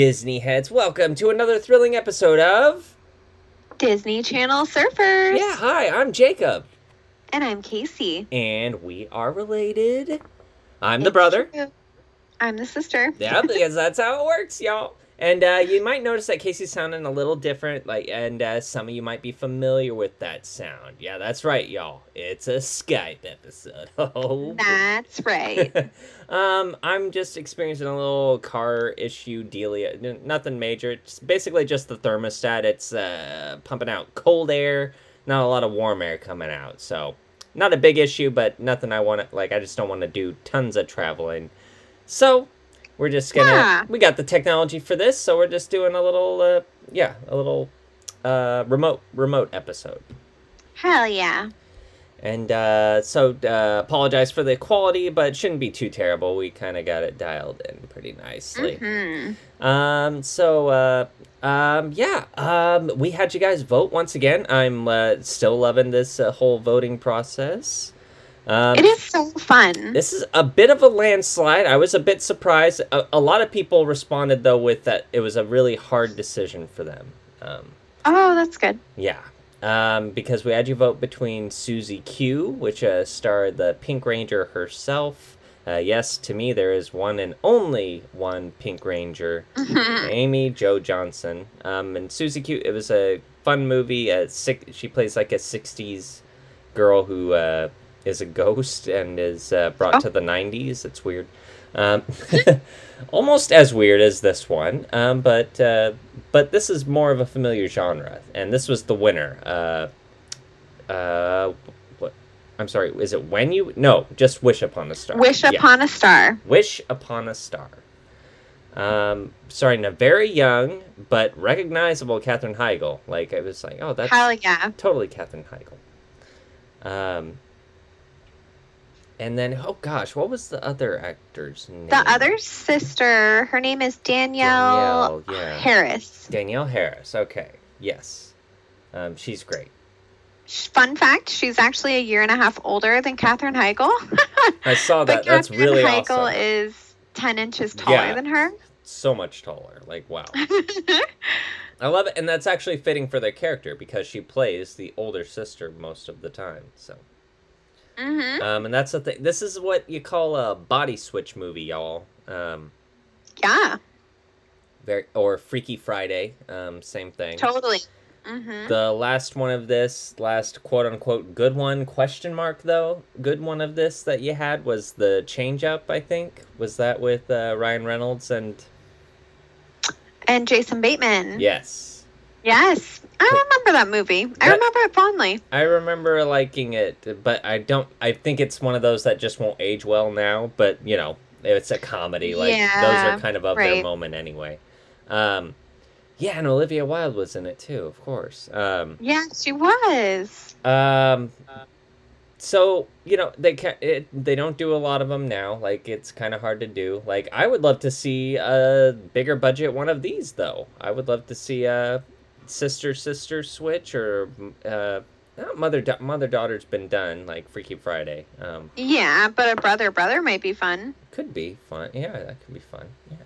Disney heads, welcome to another thrilling episode of. Disney Channel Surfers. Yeah, hi, I'm Jacob, And I'm Casey. and we are related. I'm the brother. true. I'm the sister. Yeah, because that's how it works, y'all. And uh, you might notice that Casey's sounding a little different, like, and uh, some of you might be familiar with that sound. Yeah, that's right, y'all. It's a Skype episode. Oh, That's right. um, I'm just experiencing a little car issue dealia. n- Nothing major. It's basically just the thermostat. It's uh, pumping out cold air, not a lot of warm air coming out. So, not a big issue, but nothing I want to like. I just don't want to do tons of traveling. So, we're just gonna. Yeah. We got the technology for this, so we're just doing a little, uh, yeah, a little uh, remote remote episode. Hell yeah. And uh, so, uh, apologize for the quality, but it shouldn't be too terrible. We kind of got it dialed in pretty nicely. hmm Um, so, uh, um, yeah, um, we had you guys vote once again. I'm uh, still loving this uh, whole voting process. Um, It is so fun. This is a bit of a landslide. I was a bit surprised. A, a lot of people responded though with that it was a really hard decision for them. Um, Oh, that's good. yeah. Um, because we had you vote between Susie Q, which uh, starred the Pink Ranger herself. Uh, yes, to me, there is one and only one Pink Ranger, Amy Jo Johnson. Um, and Susie Q, it was a fun movie. Uh, six, she plays like a 60s girl who uh, is a ghost and is uh, brought Oh. to the 90s. It's weird. Um, almost as weird as this one, um, but uh, but this is more of a familiar genre, and this was the winner. Uh, uh, what? I'm sorry. Is it when you? No, just Wish Upon a Star. Wish Yeah. upon a star. Wish Upon a Star. Um, starring a very young but recognizable Katherine Heigl. Like I was like, oh, that's Hell yeah. totally Katherine Heigl. Um, and then oh gosh, what was the other actor's name? The other sister, her name is Danielle, Danielle, yeah. Harris. Danielle Harris. Okay, yes, um, she's great. Fun fact, she's actually a year and a half older than Katherine Heigl. I saw that. That's Katherine really Heigl awesome. is 10 inches taller Yeah. than her. so much taller. Like wow. I love it, and that's actually fitting for their character because she plays the older sister most of the time. So, hmm um, and that's the thing. This is what you call a body switch movie, y'all. Um, Yeah, very or Freaky Friday. Um, same thing. totally. hmm The last one of this, last quote unquote good one question mark though, good one of this that you had was the change up. I think was that with uh, Ryan Reynolds and And Jason Bateman. yes. Yes, I remember that movie. I remember it fondly. I remember liking it, but I don't. I think it's one of those that just won't age well now. But you know, it's a comedy. Like those are kind of of their moment anyway. Um, yeah, and Olivia Wilde was in it too, of course. Um, Yeah, she was. um, so you know they can it, they don't do a lot of them now. Like it's kind of hard to do. Like I would love to see a bigger budget one of these though. I would love to see a sister sister switch or uh, uh, mother da- mother daughter's been done like Freaky Friday. Um, Yeah, but a brother brother might be fun. could be fun. Yeah, that could be fun. Yeah.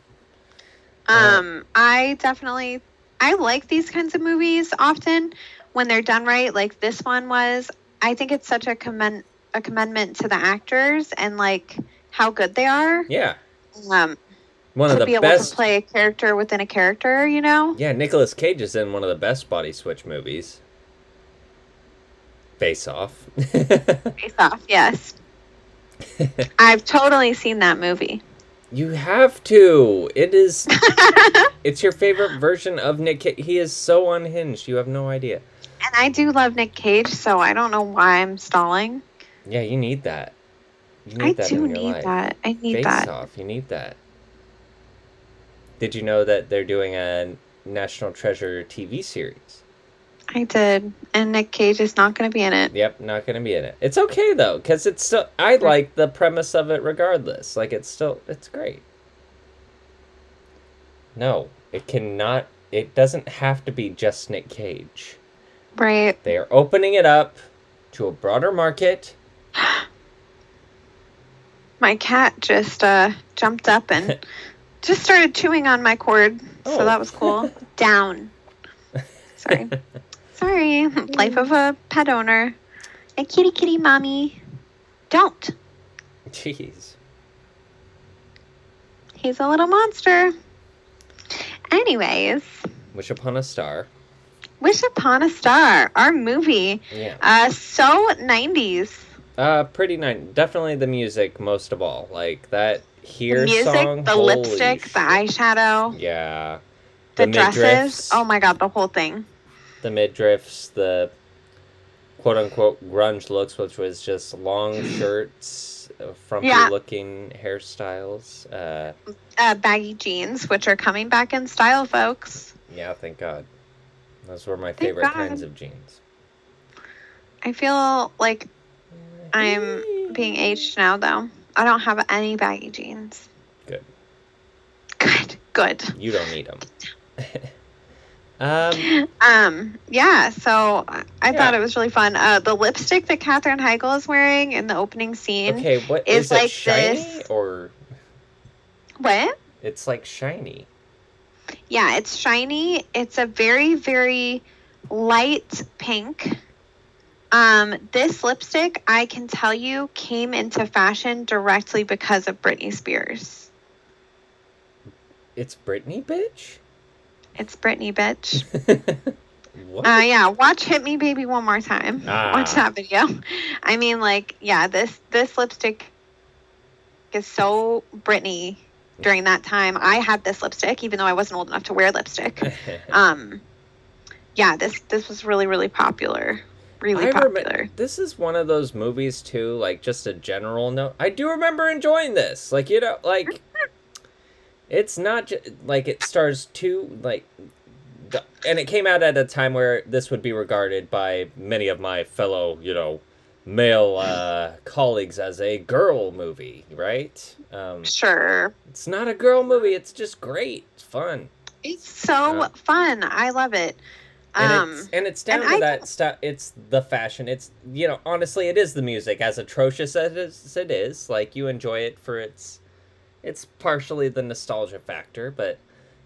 Uh, Um, I definitely I like these kinds of movies often when they're done right, like this one was. I think it's such a commend a commendment to the actors and like how good they are. Yeah. Um, One to of the be able best. to play a character within a character, you know. Yeah, Nicolas Cage is in one of the best body switch movies. Face Off. Face off, yes. I've totally seen that movie. you have to. It is. it's your favorite version of Nick. Cage. He is so unhinged. You have no idea. And I do love Nick Cage, so I don't know why I'm stalling. Yeah, you need that. You need I that do in your need life. that. I need Face that. Off. You need that. Did you know that they're doing a National Treasure TV series? I did, and Nick Cage is not going to be in it. Yep, not gonna be in it. It's okay though, because it's still. I like the premise of it regardless. Like it's still, it's great. No, it cannot. It doesn't have to be just Nick Cage. Right. They are opening it up to a broader market. My cat just uh, jumped up and just started chewing on my cord, Oh. so that was cool. Down. Sorry. Sorry. Life of a pet owner. A kitty kitty mommy. Don't. Jeez. He's a little monster. Anyways, Wish upon a star. Wish Upon a Star, our movie. Yeah. Uh, so 90s. Uh, pretty nice. Definitely the music most of all. Like that here The music, song. the lipstick, shit. the eyeshadow, Yeah. the, midriffs, dresses. Oh my god, the whole thing. The midriffs, the quote unquote grunge looks, which was just long shirts, uh, frumpy Yeah. looking hairstyles. Uh, Uh, baggy jeans, which are coming back in style, folks. yeah, thank God. Those were my Thank favorite God. kinds of jeans. I feel like I'm being aged now, though. I don't have any baggy jeans. Good. Good. Good. You don't need them. um, Um, yeah, so I Yeah. thought it was really fun. Uh, the lipstick that Katherine Heigl is wearing in the opening scene. okay, what is is, it like shiny this- or What? it's like shiny? Yeah, it's shiny. It's a very, very light pink. Um, this lipstick, I can tell you, came into fashion directly because of Britney Spears. It's Britney, bitch. It's Britney, bitch. what? Uh, yeah, watch "Hit Me, Baby" one more time. Ah. Watch that video. I mean, like, yeah, this this lipstick is so Britney. During that time, I had this lipstick, even though I wasn't old enough to wear lipstick. Um, yeah, this this was really really popular, really I popular. remember this is one of those movies too. Like just a general note. I do remember enjoying this. Like you know, like it's not ju- like it stars two like, the, and it came out at a time where this would be regarded by many of my fellow you know male uh, colleagues as a girl movie, right? Um, Sure, it's not a girl movie. It's just great. It's fun. it's so Yeah. fun. I love it. And Um, it's and it's down and to I that stuff. It's the fashion. It's you know honestly, it is the music as atrocious as it is, Like you enjoy it for its, it's partially the nostalgia factor, but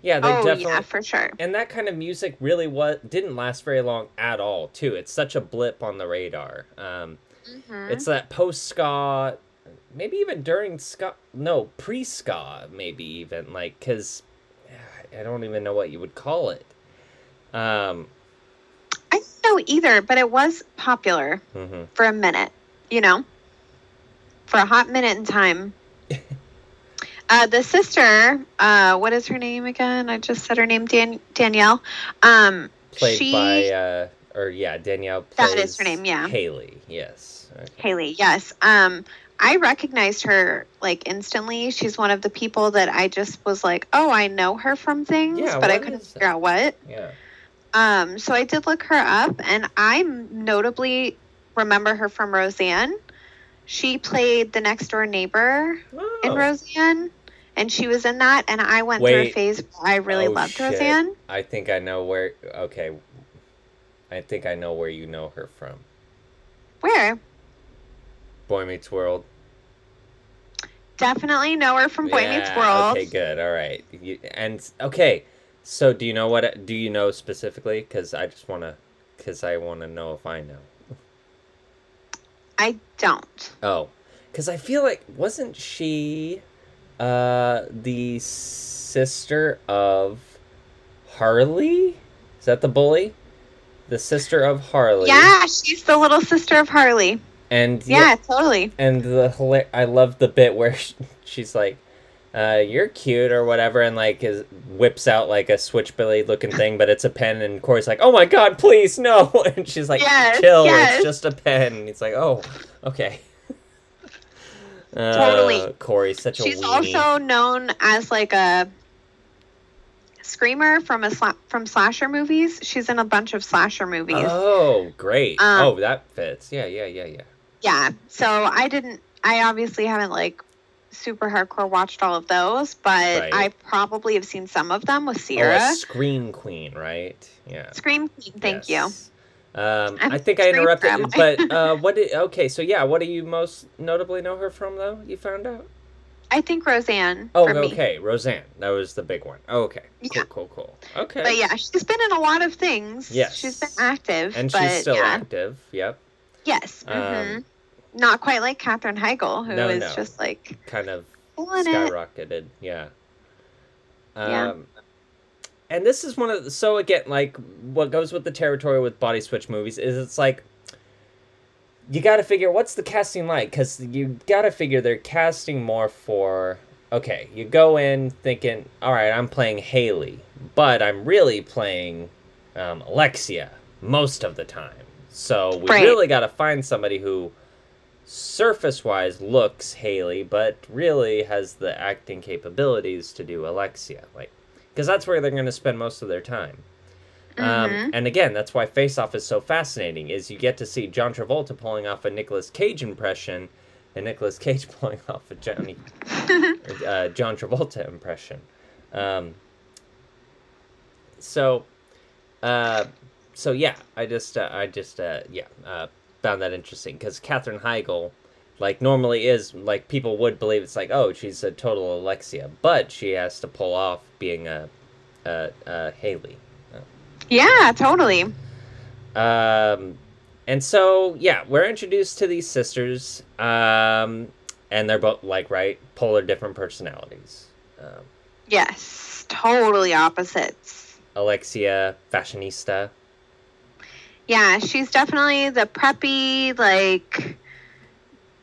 yeah, they oh definitely. yeah, for sure. and that kind of music really was didn't last very long at all. Too, it's such a blip on the radar. Um, Mhm. it's that post ska, maybe even during ska. No, pre ska, maybe even like because I don't even know what you would call it. Um. Know either, but it was popular mhm. for a minute. You know, for a hot minute in time. Uh, the sister, uh, what is her name again? I just said her name, Dan- Danielle. Um, played she, by uh or yeah danielle That is her name, yeah. hayley yes okay. Hayley, yes. Um, I recognized her like instantly. She's one of the people that I just was like, oh, I know her from things, Yeah, but I couldn't figure out what. yeah Um, so I did look her up, and I notably remember her from Roseanne. She played the next door neighbor in Oh, Roseanne, and she was in that. And I went through a phase where I really Oh, loved shit. Roseanne. i think i know where okay i think i know where you know her from Where? boy meets world Definitely know her from Boy Meets World. okay good all right you, and okay so do you know what do you know specifically because i just want to because i want to know if i know I don't. Oh, because I feel like wasn't she uh the sister of Harley? Is that the bully? The sister of Harley. Yeah, she's the little sister of Harley. And Yeah, totally. and the I love the bit where sh- she's like, uh, "You're cute" or whatever, and like is whips out like a switchblade looking thing, but it's a pen, and Corey's like, "Oh my god, please no!" And she's like, Yes, "Chill, yes. it's just a pen." And he's like, "Oh, okay." Uh, Totally. Corey's such a She's also known as like a screamer from a sla- from slasher movies. She's in a bunch of slasher movies. Oh, great. Um, oh, that fits. Yeah, yeah, yeah, yeah. Yeah. So I didn't. I obviously haven't like super hardcore watched all of those, but Right. I probably have seen some of them with Oh, Sierra. a scream queen, right? Yeah. Scream Queen. Thank Yes. Um, I'm think I interrupted, grandma. but uh, what did? Okay, so yeah, what do you most notably know her from, though? You found out? I think Roseanne. Oh, for me. okay, Roseanne. That was the big one. Oh, okay, cool, Yeah. cool, cool. Okay, But yeah, she's been in a lot of things. Yes. She's been active. and but she's still yeah. active. Yep, Yes. Um, hmm Not quite like Katherine Heigl, who is No, no. just like kind of pulling it. skyrocketed. Yeah. Um, Yeah. And this is one of the, so again like what goes with the territory with body switch movies is it's like you got to figure what's the casting like because you got to figure they're casting more for okay you go in thinking all right i'm playing hayley but i'm really playing um, alexia most of the time so we Right. really got to find somebody who surface wise looks hayley but really has the acting capabilities to do alexia like because that's where they're going to spend most of their time um, Mhm. and again, that's why Face Off is so fascinating. Is you get to see John Travolta pulling off a Nicolas Cage impression, and Nicolas Cage pulling off a Johnny uh, John Travolta impression. Um, so, uh, so yeah, I just, uh, I just, uh, yeah, uh, found that interesting because Katherine Heigl, like, normally is like people would believe it's like, oh, she's a total Alexia, but she has to pull off being a, a, a Hayley. Yeah, totally. Um, and so yeah, we're introduced to these sisters, um, and they're both like right polar different personalities. Um, Yes, totally opposites. Alexia, fashionista. Yeah, she's definitely the preppy, like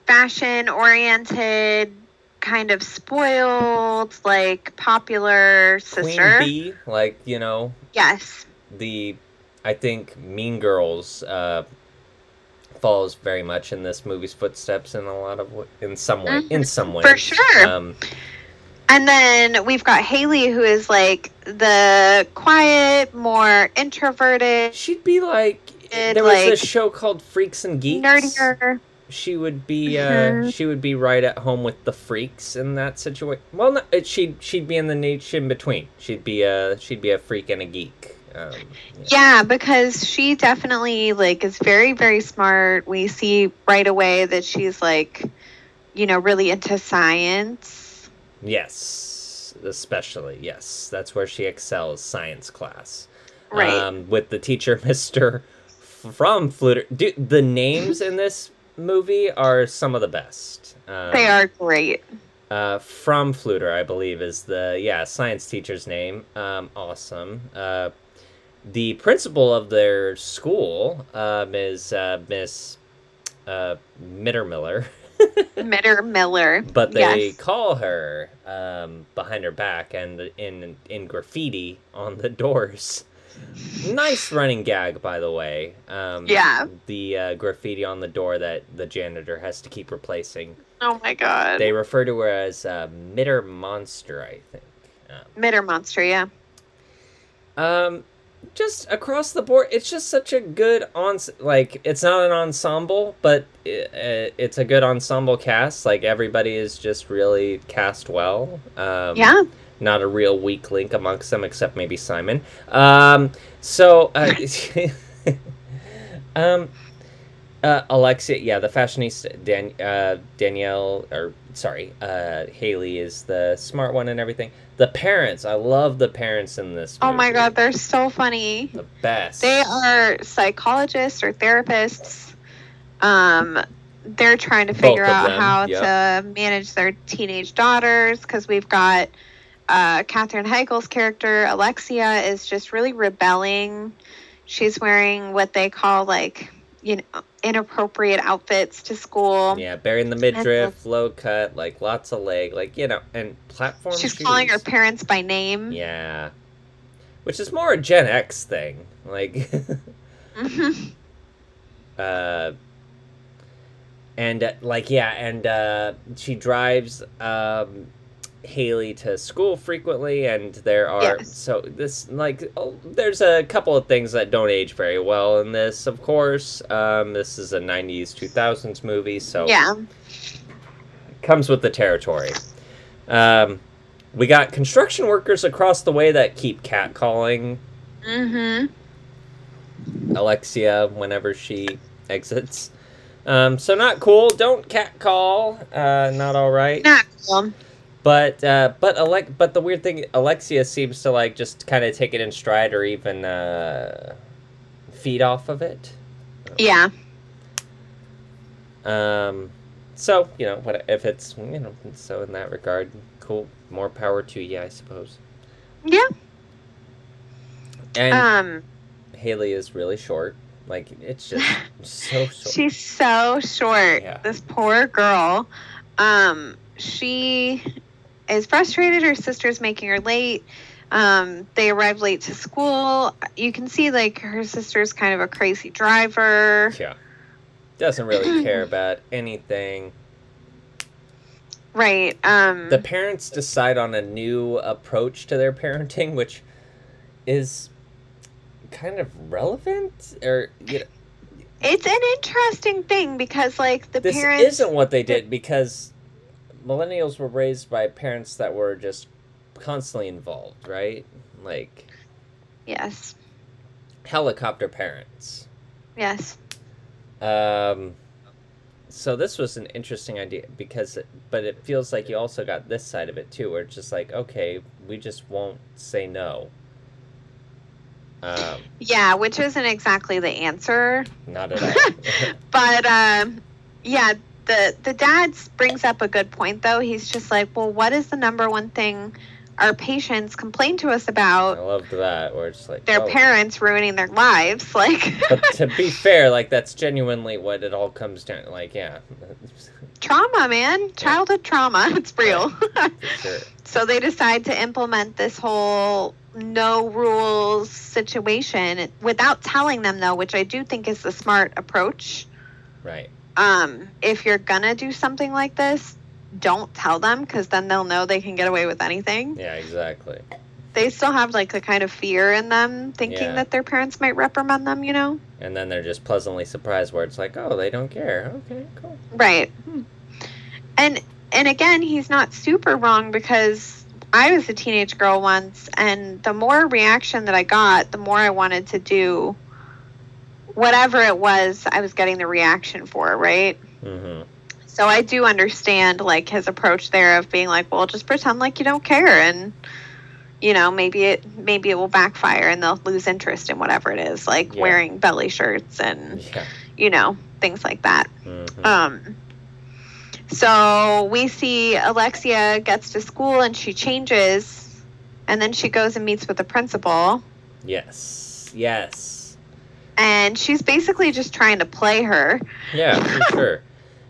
fashion oriented, kind of spoiled, like popular sister. Queen Bee, like you know Yes. the, I think Mean Girls uh, follows very much in this movie's footsteps in a lot of in some way in some way For sure. Um, And then we've got Hayley, who is like the quiet, more introverted, she'd be like There was like, this show called Freaks and Geeks. nerdier. she would be uh Mhm. she would be right at home with the freaks in that situation well no, it, she'd she'd be in the niche in between she'd be a she'd be a freak and a geek um, yeah. Yeah, because she definitely like is very very smart. We see right away that she's like you know really into science. yes especially yes that's where she excels science class Right. um, with the teacher mr from fluter Dude, the names in this movie are some of the best um, they are great. Uh, from Fluter, I believe, is the yeah science teacher's name. Um, awesome. Uh, the principal of their school um, is uh, Miss uh, Mittermiller, Mitter Miller. but they Yes. call her um, behind her back and in in graffiti on the doors. Nice running gag, by the way. Um, Yeah. The uh, graffiti on the door that the janitor has to keep replacing. Oh my god. They refer to her as uh, Mitter Monster, I think. Um, Mitter monster, yeah. um, just across the board, it's just such a good on like it's not an ensemble, but it, it's a good ensemble cast. Like everybody is just really cast well. Um, Yeah. Not a real weak link amongst them, except maybe Simon. Um, so, uh, um, uh, Alexia, yeah, the fashionista, Dan, uh, Danielle, or sorry, uh, Hayley is the smart one and everything. The parents, I love the parents in this. Oh my god, they're so funny. the best. They are psychologists or therapists. Um, they're trying to figure out them, how yep. to manage their teenage daughters because we've got uh, Katherine Heigl's character, Alexia, is just really rebelling. She's wearing what they call like, you know, inappropriate outfits to school. Yeah, bearing the midriff, low cut, like lots of leg, like you know, and platform. She's shoes. calling her parents by name. Yeah, which is more a Gen X thing, like. Mhm. uh and uh, like yeah and uh she drives um Hayley to school frequently, and there are Yes. so this like oh, there's a couple of things that don't age very well in this. Of course, um, this is a '90s 2000s movie, so Yeah. comes with the territory. Um, we got construction workers across the way that keep catcalling Mm-hmm. Alexia whenever she exits. Um, so not cool. Don't catcall. Uh, not all right. Not cool. But uh, but Alec- but the weird thing, Alexia seems to like just kind of take it in stride or even uh, feed off of it. Yeah. Um, so you know what if it's you know so in that regard, cool. More power to you, I suppose. Yeah. And Um. Hayley is really short. Like it's just so short. She's so short. Yeah. This poor girl. Um, she is frustrated. Her sister's making her late. Um, they arrive late to school. You can see like her sister's kind of a crazy driver. yeah. Doesn't really care about anything. Right. Um, The parents decide on a new approach to their parenting, which is kind of relevant or you know, it's an interesting thing because like the this parents isn't what they did because millennials were raised by parents that were just constantly involved, right? Like Yes. helicopter parents. Yes. Um, so this was an interesting idea because, it, but it feels like you also got this side of it too, where it's just like, okay, we just won't say no. Um, Yeah, which isn't exactly the answer. not at all. But um, yeah, the the dad brings up a good point though. He's just like, well, what is the number one thing our patients complain to us about? I love that, where it's like Their oh. parents ruining their lives, like But to be fair, like that's genuinely what it all comes down. Like, yeah, trauma, man, childhood trauma. It's real. for sure. so they decide to implement this whole no rules situation without telling them though, which I do think is the smart approach. Right. Um, if you're gonna do something like this, don't tell them because then they'll know they can get away with anything. Yeah. Exactly. They still have like the kind of fear in them, thinking Yeah. that their parents might reprimand them. You know, And then they're just pleasantly surprised, where it's like, oh, they don't care. Okay, cool. right? Hmm. And and again, he's not super wrong because I was a teenage girl once, and the more reaction that I got, the more I wanted to do whatever it was I was getting the reaction for. Right. Mm-hmm. So I do understand like his approach there of being like, well, just pretend like you don't care and you know, maybe it maybe it will backfire and they'll lose interest in whatever it is, like Yeah. wearing belly shirts and Yeah. you know, things like that. Mm-hmm. Um so we see Alexia gets to school and she changes and then she goes and meets with the principal yes. Yes. And she's basically just trying to play her. Yeah, for sure.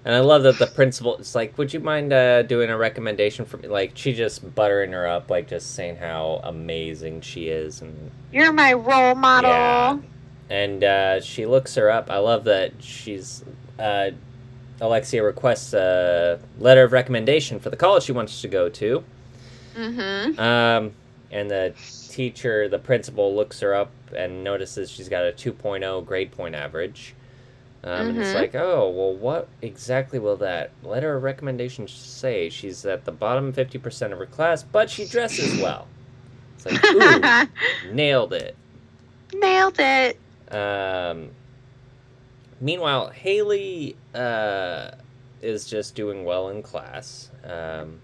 And I love that the principal is like, "Would you mind uh, doing a recommendation for me?" Like, she just buttering her up, like just saying how amazing she is, and You're my role model. Yeah. and uh, she looks her up. I love that she's uh, Alexia requests a letter of recommendation for the college she wants to go to. Mhm. Um, and the teacher, the principal, looks her up and notices she's got a 2.0 grade point average. Um, And it's Mhm. like, oh, well, what exactly will that letter of recommendation say? She's at the bottom 50% of her class, but she dresses well. It's like, ooh, nailed it. Nailed it. Um, meanwhile, Hayley uh, is just doing well in class. Um,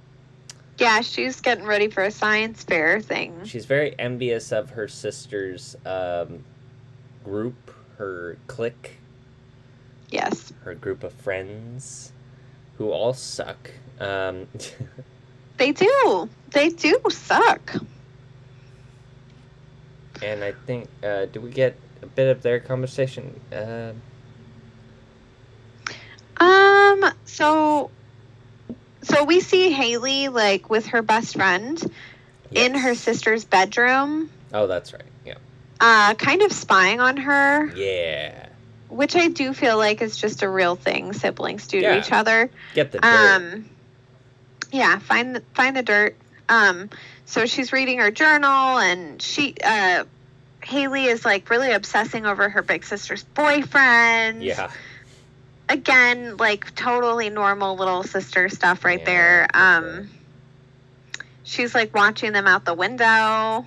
Yeah, she's getting ready for a science fair thing. She's very envious of her sister's um, group, her clique, Yes. her group of friends, who all suck. Um, They do. They do suck. and I think, uh, do we get a bit of their conversation? Uh, Um, so so we see Hayley like with her best friend in her sister's bedroom, Oh, that's right. Yeah. uh kind of spying on her, Yeah. which I do feel like is just a real thing siblings do Yeah. to each other. Get the dirt. Um Yeah, find the, find the dirt. Um, so she's reading her journal, and she, uh, Hayley is like really obsessing over her big sister's boyfriend. Yeah. Again, like totally normal little sister stuff right Yeah, there. Um, she's like watching them out the window.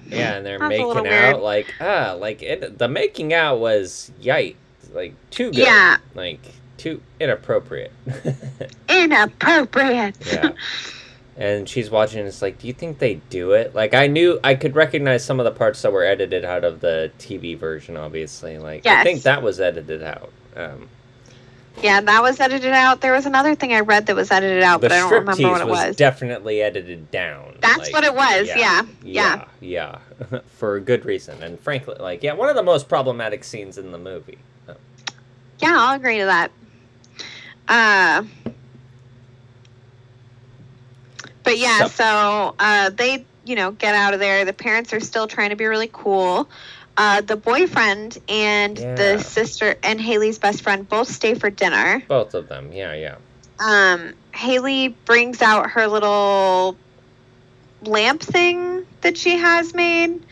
Yeah, and they're That's making out like ah, like it, the making out was yikes, like too good. Yeah, Like too inappropriate. inappropriate. yeah. And she's watching. It's like, do you think they do it? Like, I knew I could recognize some of the parts that were edited out of the TV version. Obviously, like I think that was edited out. Um, Yeah, that was edited out. There was another thing I read that was edited out, the but I don't remember what it was, was. definitely edited down. That's like, what it was. Yeah. Yeah. yeah, yeah. For a good reason, and frankly, like, yeah, one of the most problematic scenes in the movie. Yeah, I'll agree to that. Uh, but yeah, So- so uh, they, you know, get out of there. The parents are still trying to be really cool. Uh, the boyfriend and Yeah. the sister and Hayley's best friend both stay for dinner. Both of them. Yeah, yeah. Um, Hayley brings out her little lamp thing that she has made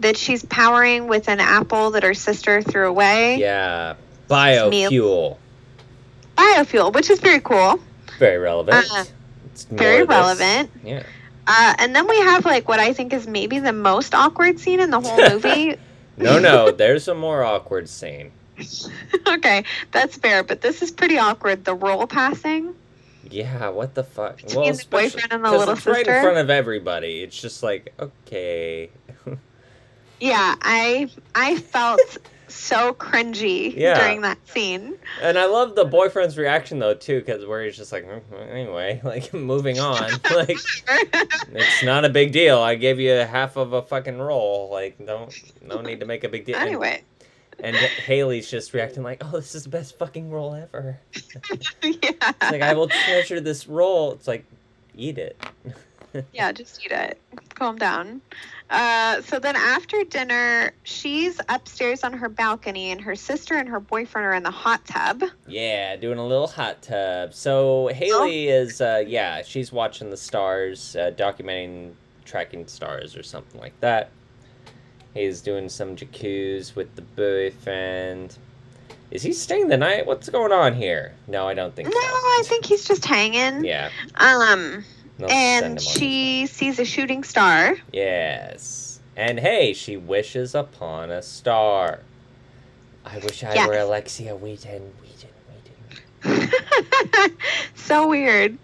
that she's powering with an apple that her sister threw away. Yeah. Biofuel. Biofuel, which is very cool. Very relevant. Uh, it's very relevant. Yeah. Uh, and then we have like what I think is maybe the most awkward scene in the whole movie. No, no. There's a more awkward scene. okay, that's fair, but this is pretty awkward. The role passing. Yeah, what the fuck? Between the boyfriend and the little it's right in sister? front of everybody. It's just like, okay. Yeah, I I felt so cringy Yeah. during that scene. And I love the boyfriend's reaction though too, because where he's just like, "Mm, anyway, like moving on. like it's not a big deal. I gave you half of a fucking roll. Like don't no need to make a big deal. And- anyway, And, Hayley's just reacting like, oh, this is the best fucking roll ever. yeah, It's like I will treasure this roll. It's like, eat it. yeah, just eat it. Calm down. Uh, so then after dinner, she's upstairs on her balcony, and her sister and her boyfriend are in the hot tub. Yeah, doing a little hot tub. So Hayley is, uh, yeah, she's watching the stars, uh, documenting tracking stars or something like that. He's doing some jacuzzi with the boyfriend. Is he staying the night? What's going on here? No, I don't think so. No, so. I think he's just hanging. Yeah. Um, they'll and she sees a shooting star. Yes. And hey, she wishes upon a star. I wish I were Alexia Wheaton. Wheaton, Wheaton. so weird.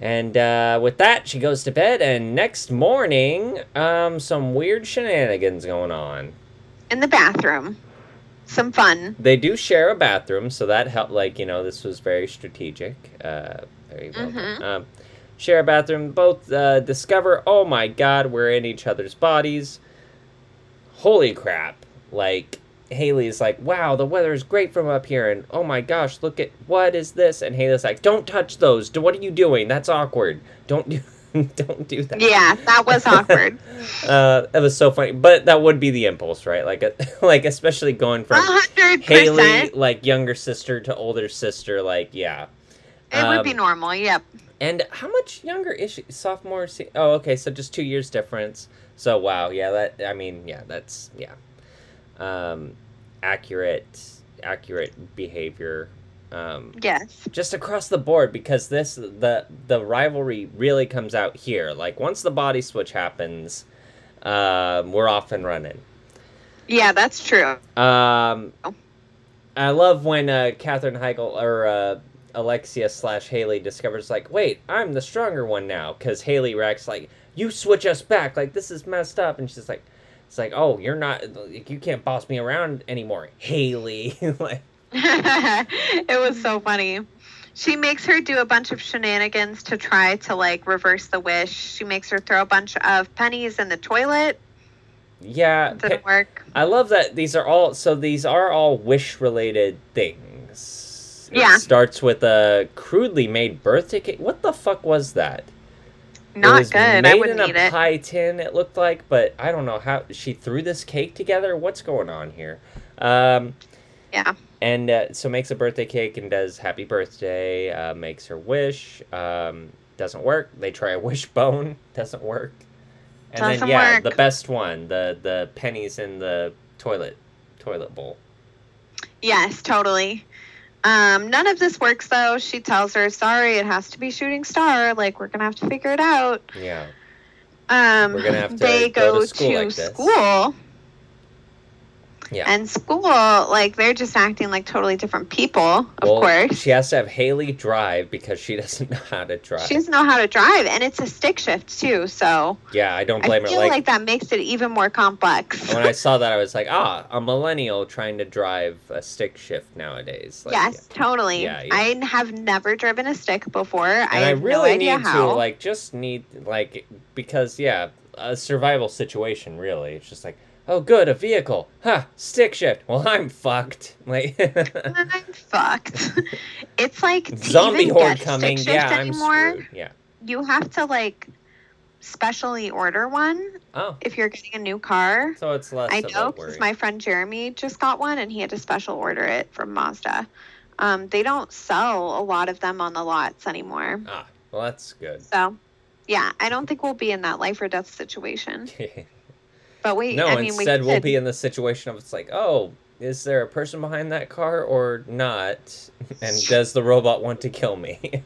And uh, with that, she goes to bed. And next morning, um, some weird shenanigans going on. In the bathroom. Some fun. They do share a bathroom, so that helped. Like you know, this was very strategic. Uh, very well. Mhm. Um, share a bathroom. Both uh, discover, oh my god, we're in each other's bodies. Holy crap! Like Hayley's like, wow, the weather is great from up here, and oh my gosh, look at what is this? And Hayley's like, don't touch those. What are you doing? That's awkward. Don't do, don't do that. Yeah, that was awkward. uh, that was so funny, but that would be the impulse, right? Like, like especially going from hundred Hayley, like younger sister to older sister, like yeah. It would be Um, normal. Yep. And how much younger is she? Sophomore? Se- oh, okay, so just two years difference. So wow, yeah, that I mean, yeah, that's yeah, um, accurate, accurate behavior. Um, Yes. just across the board because this the the rivalry really comes out here. Like once the body switch happens, um, we're off and running. Yeah, that's true. Um, Oh. I love when uh, Katherine Heigl or uh, Alexia slash Hayley discovers like, wait, I'm the stronger one now because Hayley reacts like, you switch us back, like this is messed up, and she's like, it's like, oh, you're not, like, you can't boss me around anymore, Hayley. like, it was so funny. She makes her do a bunch of shenanigans to try to like reverse the wish. She makes her throw a bunch of pennies in the toilet. yeah, It didn't work. I love that these are all so these are all wish related things. Yeah. It starts with a crudely made birthday cake. What the fuck was that? it Not was good. I made wouldn't in eat a it. pie tin. It looked like, but I don't know how she threw this cake together. What's going on here? Um, Yeah. and uh, so makes a birthday cake and does happy birthday. Uh, makes her wish. Um, doesn't work. They try a wishbone, doesn't work. And then Doesn't yeah, work. the best one, the the pennies in the toilet toilet bowl. Yes, totally. Um, none of this works though. She tells her, "Sorry, it has to be shooting star. Like we're gonna have to figure it out." Yeah. Um, We're gonna have to they go go, to school to like this. school, Yeah. and school, like they're just acting like totally different people. Of well, course, She has to have Hayley drive because she doesn't know how to drive. she doesn't know how to drive, and it's a stick shift too. So Yeah, I don't I blame her. feel Like, like, that makes it even more complex. when I saw that, I was like, ah, a millennial trying to drive a stick shift nowadays. Like, yes, totally. Yeah, yeah. I have never driven a stick before. I and I, have really no idea need how. to like just need like because yeah, a survival situation. Really, it's just like, oh, good, a vehicle, huh? Stick shift. Well, I'm fucked. Like, I'm fucked. it's like zombie even horde coming. Stick Yeah, shift I'm anymore, screwed. Yeah. you have to like specially order one Oh, if you're getting a new car. so it's less. I know because my friend Jeremy just got one and he had to special order it from Mazda. Um, they don't sell a lot of them on the lots anymore. Ah, well, that's good. So, yeah, I don't think we'll be in that life or death situation. But we, no, I mean, instead we we'll could. be in the situation of it's like, oh, is there a person behind that car or not? And does the robot want to kill me?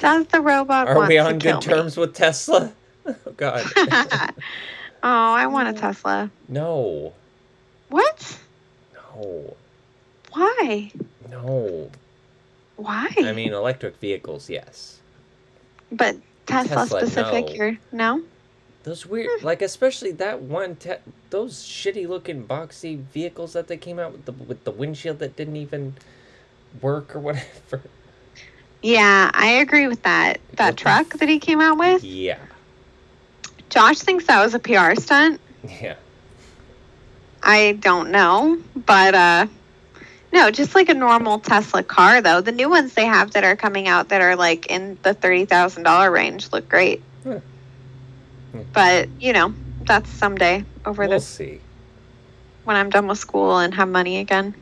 Does the robot Are we on good me? terms with Tesla? Oh God, oh, I want a Tesla. no, What? no, Why? no. Why? I mean, electric vehicles, yes. but Tesla, Tesla, specific, no. you're no. Those weird, like especially that one, te- those shitty looking boxy vehicles that they came out with the with the windshield that didn't even work or whatever. Yeah, I agree with that. What That the truck that he came out with. Yeah, Josh thinks that was a PR stunt. yeah. I don't know, but uh no, just like a normal Tesla car though. The new ones they have that are coming out that are like in the thirty thousand dollar range look great. Hmm. But you know, that's someday over this We'll this see. when I'm done with school and have money again.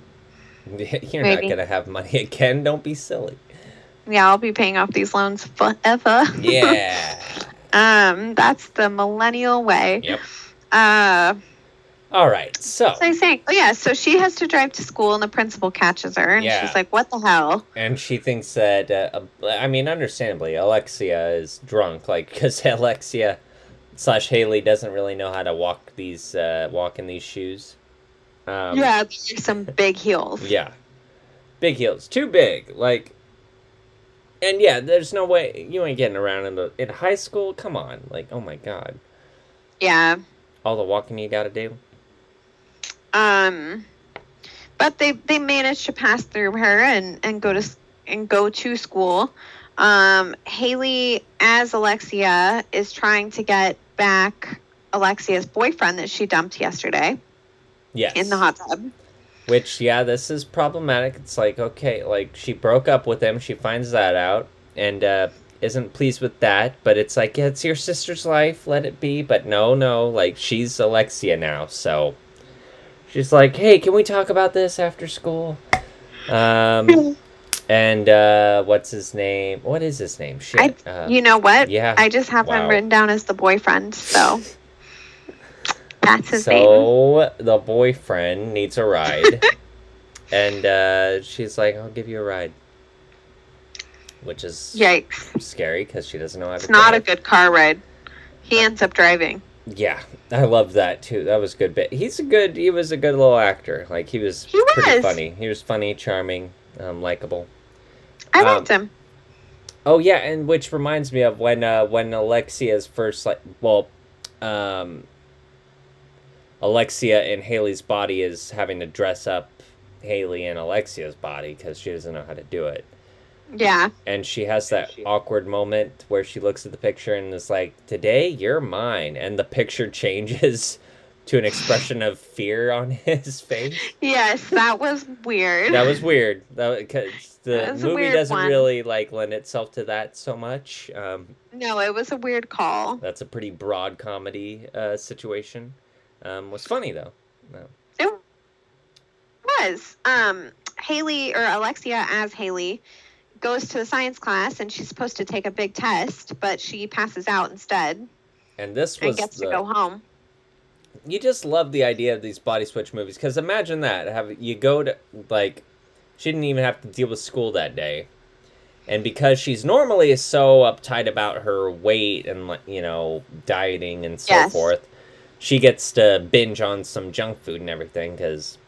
You're Maybe. not gonna have money again. Don't be silly. Yeah, I'll be paying off these loans forever. Yeah. um, that's the millennial way. yep. Uh, All right. So, so I saying, oh yeah, so she has to drive to school, and the principal catches her, and Yeah. she's like, "What the hell?" and she thinks that, uh, I mean, understandably, Alexia is drunk, like because Alexia slash Hayley doesn't really know how to walk these, uh, walk in these shoes. Um, yeah, some big heels. Yeah. Big heels. Too big. Like and yeah, there's no way you ain't getting around in the in high school. Come on. Like, oh my god. Yeah. All the walking you gotta do. Um, but they they managed to pass through her and and go to and go to school. Um, Hayley, as Alexia, is trying to get back Alexia's boyfriend that she dumped yesterday Yes. in the hot tub. Which yeah, this is problematic. It's like, okay, like she broke up with him, she finds that out, and uh isn't pleased with that, but it's like, yeah, it's your sister's life, let it be. But no, no, like she's Alexia now, so she's like, Hey, can we talk about this after school? Um and uh what's his name? What is his name? Shit. uh, You know what? yeah. I just have Wow. him written down as the boyfriend, so that's his name. so the boyfriend needs a ride, and uh, she's like, "I'll give you a ride," which is Yikes! scary because she doesn't know how to. It's not a good car ride. He ends up driving. Yeah, I love that too. That was a good bit. He's a good. He was a good little actor. Like he was He was. pretty funny. He was funny, charming, um, likable. I Um, liked him. Oh yeah, and which reminds me of when uh, when Alexia's first like well, um, Alexia in Hayley's body is having to dress up Hayley in Alexia's body because she doesn't know how to do it, Yeah. and she has that awkward moment where she looks at the picture and is like, "Today you're mine," and the picture changes to an expression of fear on his face. Yes, that was weird. That was weird. That because the movie doesn't one. really like lend itself to that so much. Um, no, it was a weird call. That's a pretty broad comedy uh, situation. Um, was funny though. No. It was. Um, Hayley or Alexia as Hayley goes to the science class and she's supposed to take a big test, but she passes out instead And this was and gets the, to go home. You just love the idea of these body switch movies because imagine that have you go to like she didn't even have to deal with school that day and because she's normally so uptight about her weight and like you know dieting and so Yes. forth she gets to binge on some junk food and everything because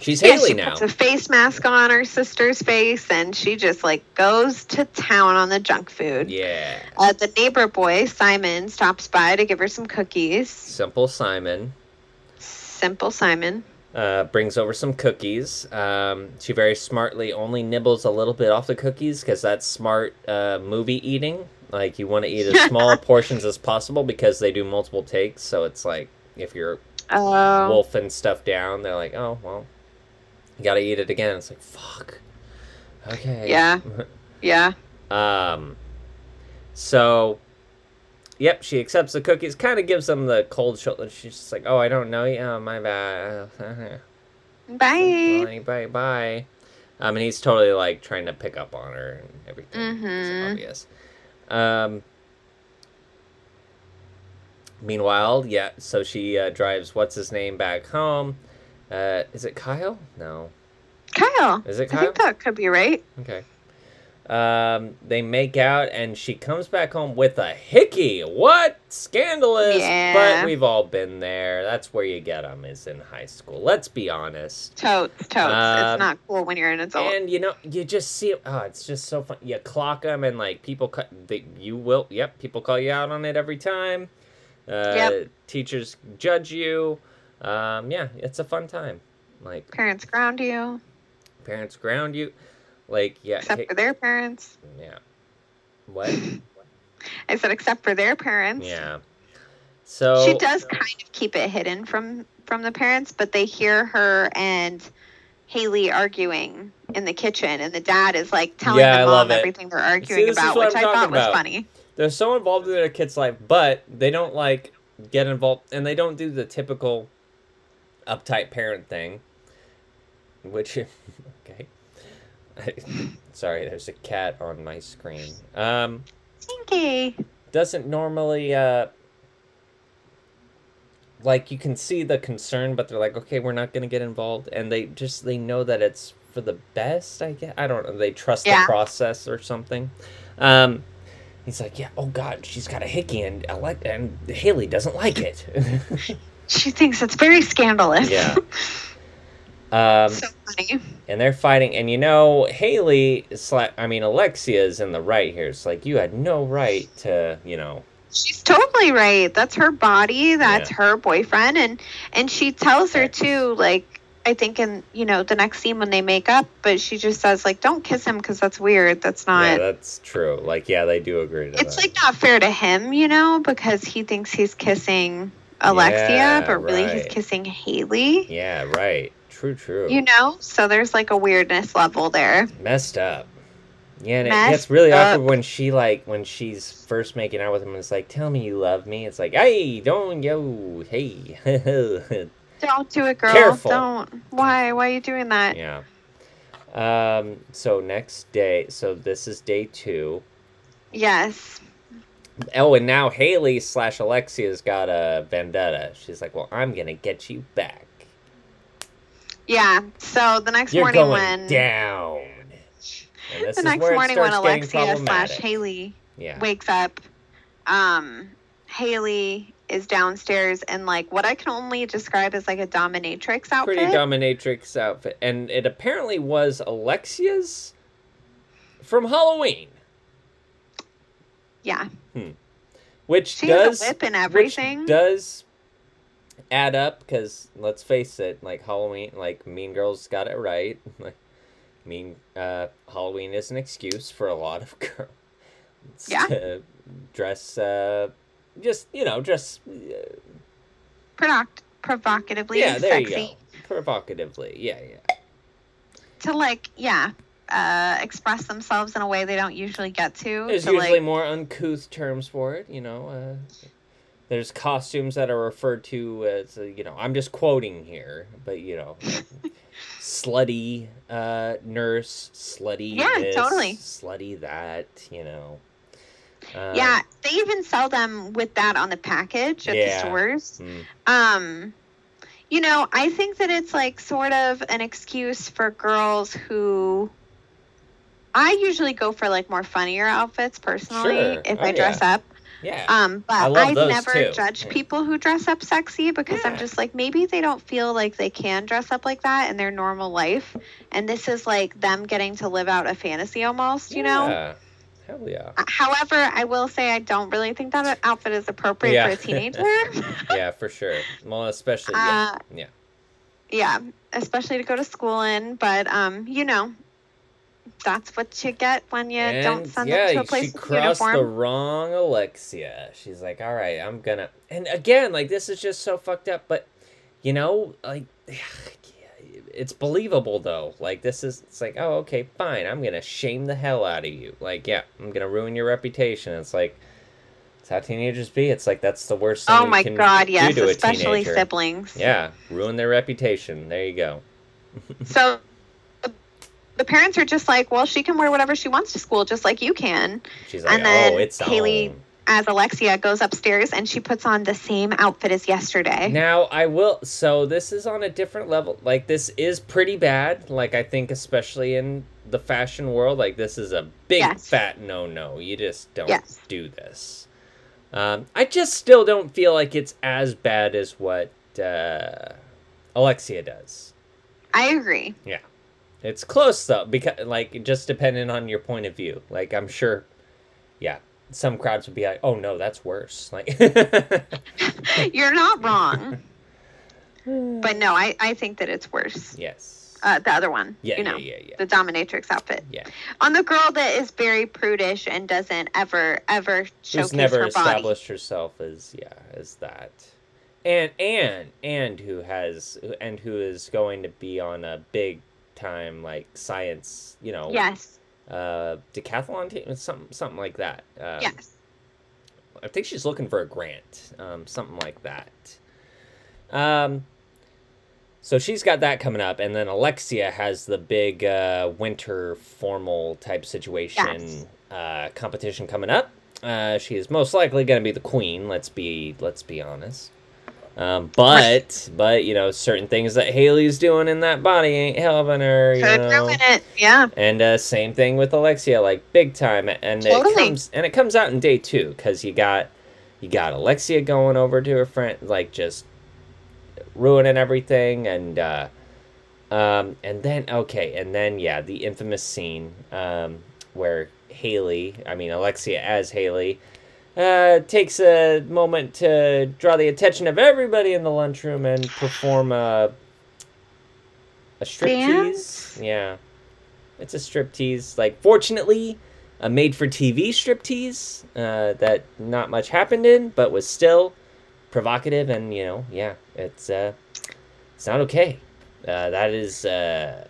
she's Yeah, hayley she now puts a face mask on her sister's face and she just like goes to town on the junk food. yeah Uh, the neighbor boy, Simon, stops by to give her some cookies. simple simon Simple Simon. uh, brings over some cookies. Um, she very smartly only nibbles a little bit off the cookies because that's smart uh, movie eating. Like you want to eat as small portions as possible because they do multiple takes. So it's like if you're Oh. wolfing stuff down, they're like, oh well, you got to eat it again. It's like fuck. Okay. Yeah. yeah. Um. So. Yep, she accepts the cookies. Kind of gives them the cold shoulder. She's just like, "Oh, I don't know you. Oh, my bad." Bye. Bye, bye, bye. Um, and he's totally like trying to pick up on her and everything. It's Mhm. obvious. Um. Meanwhile, yeah. So she uh, drives what's his name back home. Uh, is it Kyle? No. Kyle. Is it Kyle? I think that could be right. Okay. Um, they make out, and she comes back home with a hickey. What scandalous! Yeah. But we've all been there. That's where you get them. Is in high school. Let's be honest. Totes, totes. Um, it's not cool when you're an adult. And you know, you just see Oh, it's just so fun. You clock them, and like people cut. They, you will. Yep, people call you out on it every time. Uh, Yep. Teachers judge you. Um, yeah, it's a fun time. Like Parents ground you, parents ground you. Like yeah, except for their parents. yeah. What? I said, except for their parents. Yeah. So she does kind of keep it hidden from from the parents, but they hear her and Hayley arguing in the kitchen, and the dad is like telling Yeah, the mom everything they're arguing is about, which I'm I thought was about. funny. they're so involved in their kid's life, but they don't like get involved, and they don't do the typical uptight parent thing. Which, okay. Sorry, there's a cat on my screen. Um, Stinky. doesn't normally uh like you can see the concern but they're like okay we're not to get involved and they just they know that it's for the best i guess i don't know they trust Yeah. the process or something um he's like yeah oh god she's got a hickey and Alec- and hayley doesn't like it She thinks it's very scandalous. yeah um so funny. and they're fighting and you know hayley sla- i mean Alexia is in the right here it's like you had no right to you know She's totally right. That's her body. That's Yeah. her boyfriend, and and she tells her too. Like I think in you know the next scene when they make up, but she just says like, "Don't kiss him because that's weird. That's not." yeah that's true like yeah they do agree to it's that like not fair to him, you know, because he thinks he's kissing Alexia, Yeah, but really he's kissing Hayley. Yeah, right. True, true. You know, so there's like a weirdness level there. Messed up. Yeah, and it gets really awkward when she like when she's first making out with him and it's like, Tell me you love me. It's like, Hey, don't yo, hey. Don't do it, girl. Careful. Don't. Why? Why are you doing that? yeah. Um, so next day so this is day two. Yes. Oh, and now Hayley slash Alexia's got a vendetta. She's like, Well, I'm gonna get you back. Yeah. So the next You're morning going when down. The next morning when Alexia slash. Hayley Yeah. wakes up, um, Hayley is downstairs in like what I can only describe as like a dominatrix outfit. pretty dominatrix outfit, and it apparently was Alexia's from Halloween, yeah. Which She does whip and which everything. does add up because let's face it, like Halloween, like Mean Girls got it right. Like Mean uh, Halloween is an excuse for a lot of girls Yeah. to dress, uh, just you know, dress. Uh, Provoc- provocatively yeah, there sexy. you go. Provocatively, yeah, yeah. To like, yeah, uh, express themselves in a way they don't usually get to. There's to usually like, more uncouth terms for it, you know. Uh, there's costumes that are referred to as, uh, you know, I'm just quoting here, but you know, slutty uh, nurse, slutty Yeah, this, totally. slutty that. You know. Um, yeah, they even sell them with that on the package at Yeah. the stores. mm, Um, you know, I think that it's like sort of an excuse for girls who. I usually go for like more funnier outfits personally Sure. if Oh, I dress up. yeah. Um, but I I, never too. judge Yeah. people who dress up sexy because I'm just like maybe they don't feel like they can dress up like that in their normal life, and this is like them getting to live out a fantasy almost, you know. Hell yeah. Uh, However, I will say I don't really think that outfit is appropriate Yeah. for a teenager. yeah, for sure. Well, especially yeah, Uh, yeah. yeah, especially to go to school in. But um, you know, that's what you get when you don't send yeah, them to a she place with crossed the wrong Alexia. She's like, all right, I'm gonna. And again, like this is just so fucked up. But you know, like, it's believable though. Like this is, it's like, oh, okay, fine. I'm gonna shame the hell out of you. Like, yeah, I'm gonna ruin your reputation. It's like. It's how teenagers be. It's like that's the worst thing Oh you my can god, do yes, especially siblings. Yeah, ruin their reputation. There you go. So the parents are just like, well, she can wear whatever she wants to school, just like you can. She's like, And then oh, it's Hayley- on. As Alexia goes upstairs and she puts on the same outfit as yesterday. Now I will. So this is on a different level. Like this is pretty bad. Like I think, especially in the fashion world, like this is a big Yes. fat no no. You just don't Yes. do this. Um, I just still don't feel like it's as bad as what uh, Alexia does. I agree. It's close though, because like just depending on your point of view. Like I'm sure, yeah, some crowds would be like, "Oh no, that's worse." Like, You're not wrong. But no, I, I think that it's worse. yes, Uh, the other one. yeah, you know, yeah, yeah, yeah, the dominatrix outfit. yeah. On the girl that is very prudish and doesn't ever, ever showcase who's never her body. established herself as yeah as that and and and who has and who is going to be on a big time like science you know Yes. uh decathlon team something something like that um, yes. i think she's looking for a grant um something like that um so she's got that coming up and then alexia has the big uh winter formal type situation Yes. uh competition coming up uh she is most likely going to be the queen let's be let's be honest um, but but you know certain things that Hayley's doing in that body ain't helping her. You Could know? ruin it. Yeah. And uh, same thing with Alexia, like big time, and it comes and it comes out in day two because you got you got Alexia going over to her friend, like just ruining everything, and uh, um, and then okay, and then yeah, the infamous scene um, where Hayley, I mean Alexia as Hayley, uh, takes a moment to draw the attention of everybody in the lunchroom and perform a a striptease. Yeah, it's a striptease. Like, fortunately, a made-for-TV striptease uh, that not much happened in, but was still provocative and you know, yeah, it's uh, it's not okay. Uh, that is uh,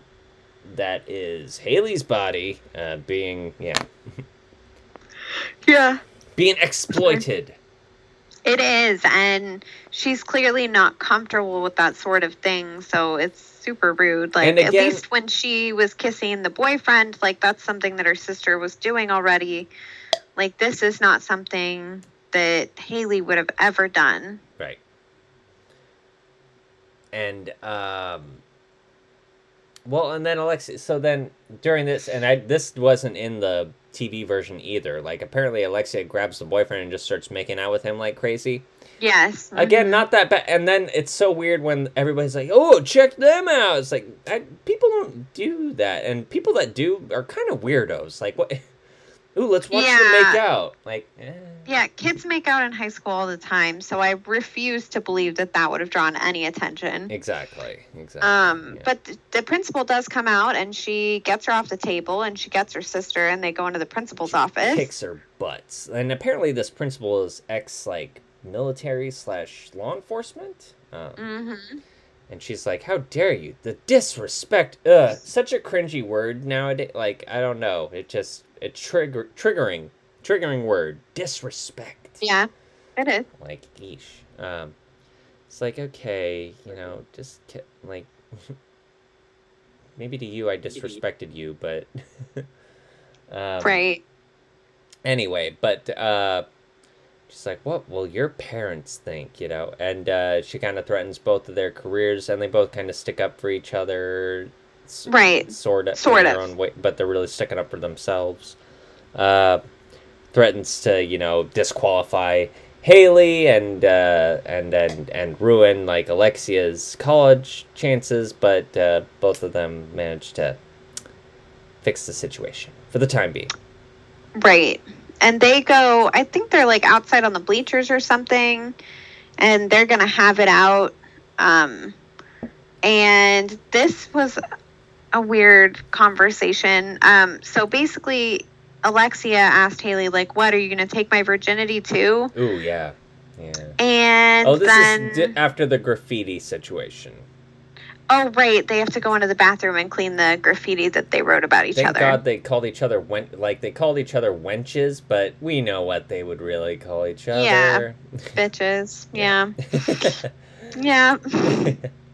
that is Hayley's body uh, being yeah Yeah. Being exploited. It is, and she's clearly not comfortable with that sort of thing. So it's super rude. Like And at least when she was kissing the boyfriend, like that's something that her sister was doing already. Like this is not something that Hayley would have ever done. Right. And um well, and then Alexia so then during this and I this wasn't in the TV version either. Like apparently Alexia grabs the boyfriend and just starts making out with him like crazy. Yes. Again, mhm. not that bad. And then it's so weird when everybody's like, "Oh, check them out." It's like I, people don't do that, and people that do are kind of weirdos. Like what? Ooh, let's watch them make out. Like, eh. Yeah, kids make out in high school all the time, so I refuse to believe that that would have drawn any attention. exactly, exactly. Um, yeah. but th- the principal does come out and she gets her off the table and she gets her sister and they go into the principal's office. kicks her butts. And apparently, this principal is ex like military slash law enforcement. Um, Mm-hmm. And she's like, "How dare you? The disrespect! Ugh, such a cringy word nowadays. Like, I don't know. It just it trigger triggering triggering word disrespect. Yeah, it is. Like, yeesh. Um, it's like okay, you know, just like." maybe to you I disrespected you, but um, right. Anyway, but uh, she's like, "What will your parents think?" You know, and uh, she kind of threatens both of their careers, and they both kind of stick up for each other, Right. Sort of, Sort in their of. own way, but they're really sticking up for themselves. Uh, threatens to, you know, disqualify Hayley and uh, and and and ruin like Alexia's college chances, but uh, both of them manage to fix the situation for the time being. Right. And they go, I think they're like outside on the bleachers or something, and they're going to have it out. Um, and this was a weird conversation. Um, so basically, Alexia asked Hayley, like, what, are you going to take my virginity to?" Ooh, yeah, yeah. And Oh, this then, is di- after the graffiti situation. oh, right, they have to go into the bathroom and clean the graffiti that they wrote about each Thank other. God they called each other wen- like they called each other wenches, but we know what they would really call each other. Yeah. Bitches. Yeah. Yeah. Yeah.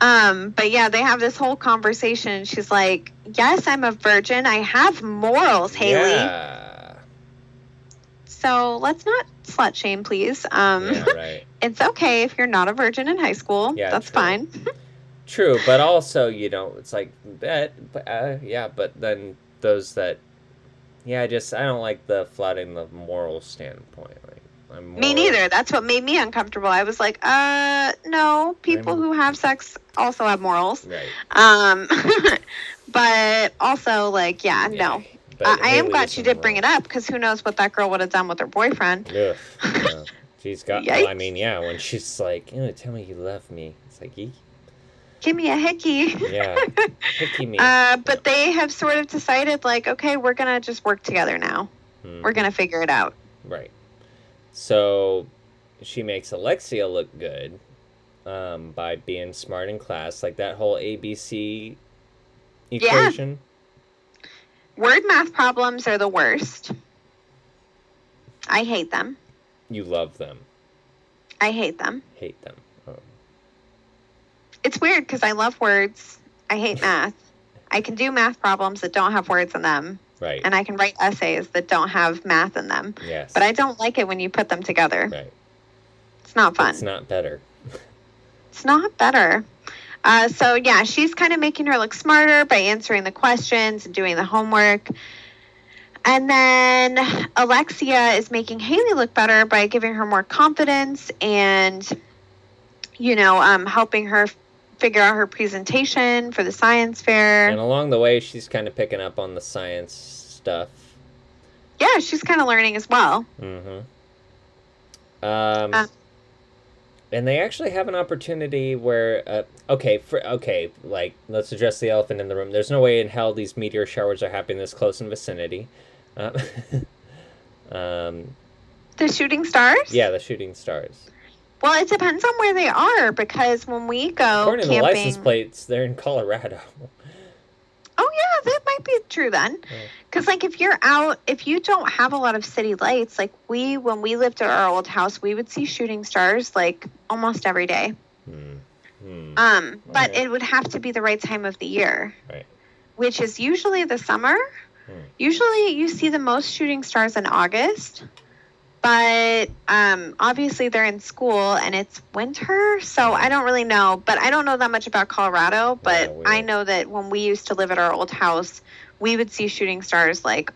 Um, but yeah, they have this whole conversation. She's like, Yes, I'm a virgin. I have morals, Hayley. Yeah. So let's not slut shame, please. Um, Yeah, right. it's okay if you're not a virgin in high school. Yeah, That's true. fine. True, but also, you know, it's like that. But, uh, yeah, but then those that, yeah, I just I don't like the flouting the moral standpoint. I'm Me neither. That's what made me uncomfortable. I was like, uh, no, people I'm- who have sex also have morals. Right. Um, but also, like, yeah, Yeah. no. But I, I am glad she did bring it up because who knows what that girl would have done with her boyfriend. Ugh. yeah. She's got. well, I mean, yeah. When she's like, you know, "Tell me you love me," it's like, "Eek." Give me a hickey. yeah, hickey me. Uh, but they have sort of decided, like, okay, we're gonna just work together now. Hmm, We're gonna figure it out. right. So, she makes Alexia look good, um, by being smart in class, like that whole ABC Yeah. equation. Word math problems are the worst. I hate them. You love them, I hate them. hate them. Oh. It's weird because I love words. I hate math. I can do math problems that don't have words in them, Right. and I can write essays that don't have math in them. yes. But I don't like it when you put them together. Right. It's not fun. It's not better. It's not better. Uh, so yeah, she's kind of making her look smarter by answering the questions and doing the homework. And then Alexia is making Hayley look better by giving her more confidence and, you know, um, helping her figure out her presentation for the science fair. And along the way, she's kind of picking up on the science stuff. yeah, she's kind of learning as well. Mm-hmm. Um, Uh. and they actually have an opportunity where, uh, okay, for okay, like let's address the elephant in the room. There's no way in hell these meteor showers are happening this close in vicinity. Uh, um, The shooting stars? yeah, the shooting stars. Well, it depends on where they are because when we go According to the license plates, they're in Colorado. Oh yeah, that might be true then. Because like if you're out, if you don't have a lot of city lights, like we when we lived at our old house, we would see shooting stars like almost every day. Hmm. Hmm. Um, but Okay. it would have to be the right time of the year, Right. which is usually the summer. Hmm. Usually you see the most shooting stars in August. But um, obviously they're in school and it's winter, so I don't really know. But I don't know that much about Colorado. But Yeah, I know that when we used to live at our old house, we would see shooting stars like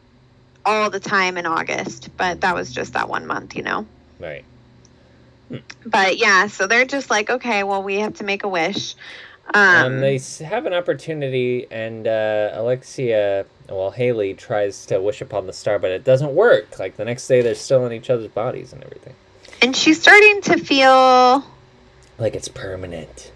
all the time in August. But that was just that one month, you know. Right. But yeah, so they're just like, okay, well, we have to make a wish. Um, Um, they have an opportunity, and uh, Alexia, well, Hayley tries to wish upon the star, but it doesn't work. Like the next day, they're still in each other's bodies and everything. and she's starting to feel Like it's permanent.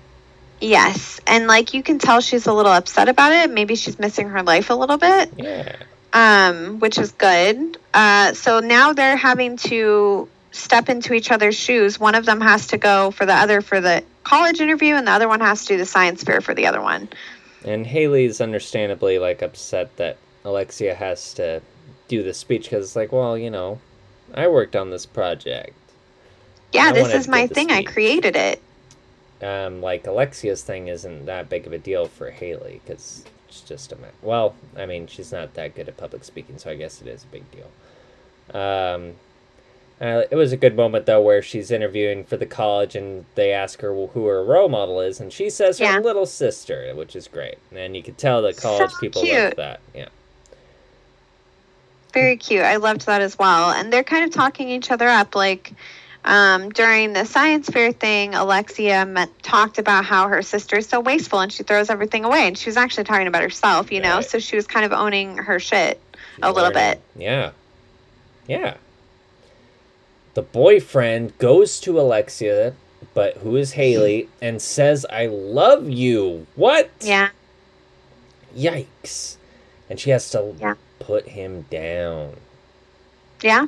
yes, and like you can tell she's a little upset about it. Maybe she's missing her life a little bit. Yeah. um, which is good. Uh, so now they're having to step into each other's shoes. One of them has to go for the other for the college interview, and the other one has to do the science fair for the other one. And Hayley's understandably like upset that Alexia has to do the speech because it's like, well, you know, I worked on this project. Yeah, this is my thing. I created it. um, like Alexia's thing isn't that big of a deal for Hayley because it's just a ma- well, I mean, she's not that good at public speaking, so I guess it is a big deal. Um, uh, it was a good moment though, where she's interviewing for the college, and they ask her who her role model is, and she says her Yeah. little sister, which is great, and you could tell the college So people love that. Yeah. Very cute. I loved that as well. And they're kind of talking each other up. Like um, during the science fair thing, Alexia met, talked about how her sister is so wasteful and she throws everything away. And she was actually talking about herself, you know? So she was kind of owning her shit a She's little bit. Yeah. Yeah. The boyfriend goes to Alexia, but who is Hayley, and says, I love you. What? Yeah. Yikes. And she has to Yeah. put him down. Yeah.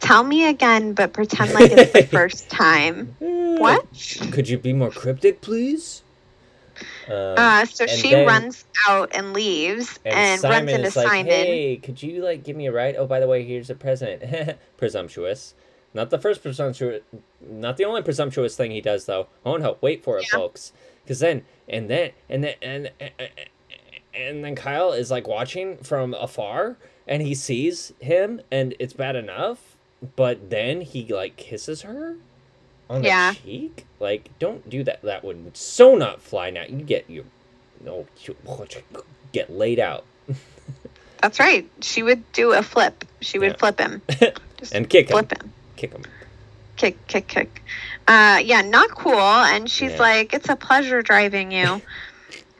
Tell me again, but pretend like it's the first time. What? Could you be more cryptic, please? Um, Uh, so she then- runs out and leaves and, and, Simon runs into is like, Simon. "Hey, could you like give me a ride? Oh, by the way, here's a present." Presumptuous. Not the first presumptuous, not the only presumptuous thing he does though. Oh no, wait for it, Yeah. folks. Because then, and then, and then, and, and and then Kyle is like watching from afar, and he sees him, and it's bad enough, but then he like kisses her on Yeah. the cheek. Like, don't do that. That would so not fly now. You get you, no, you get laid out. That's right. She would do a flip. She would Yeah. flip him. And kick him. him. Kick him. Kick, kick, kick. Uh, yeah, not cool. And she's Yeah. like, "It's a pleasure driving you."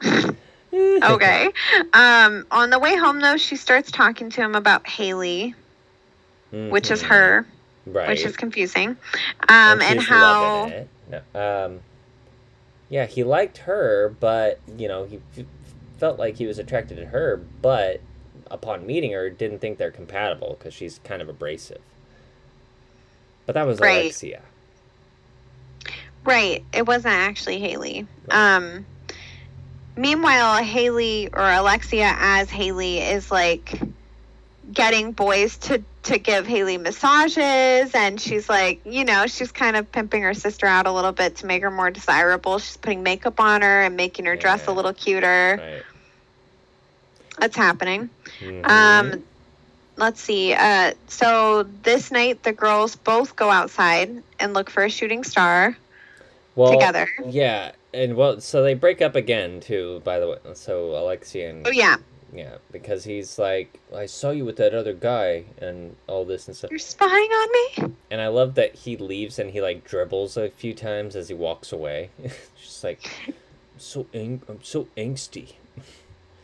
okay. Um, on the way home, though, she starts talking to him about Hayley, which is Mhm. her, right? which is confusing. Um, and she's how. No, um, yeah, he liked her, but you know he f- felt like he was attracted to her, but upon meeting her, didn't think they're compatible because she's kind of abrasive. But that was Right. Alexia. Right. It wasn't actually Hayley. Right. Um meanwhile, Hayley or Alexia as Hayley is like getting boys to to give Hayley massages and she's like, you know, she's kind of pimping her sister out a little bit to make her more desirable. She's putting makeup on her and making her dress a little cuter. Right. That's happening. Mhm. Um, let's see. Uh, so this night, the girls both go outside and look for a shooting star well, together. Yeah, and well, so they break up again too. By the way, so Alexia and Oh yeah, yeah, because he's like, I saw you with that other guy, and all this and stuff. you're spying on me. And I love that he leaves and he like dribbles a few times as he walks away. Just like so ang- I'm so angsty.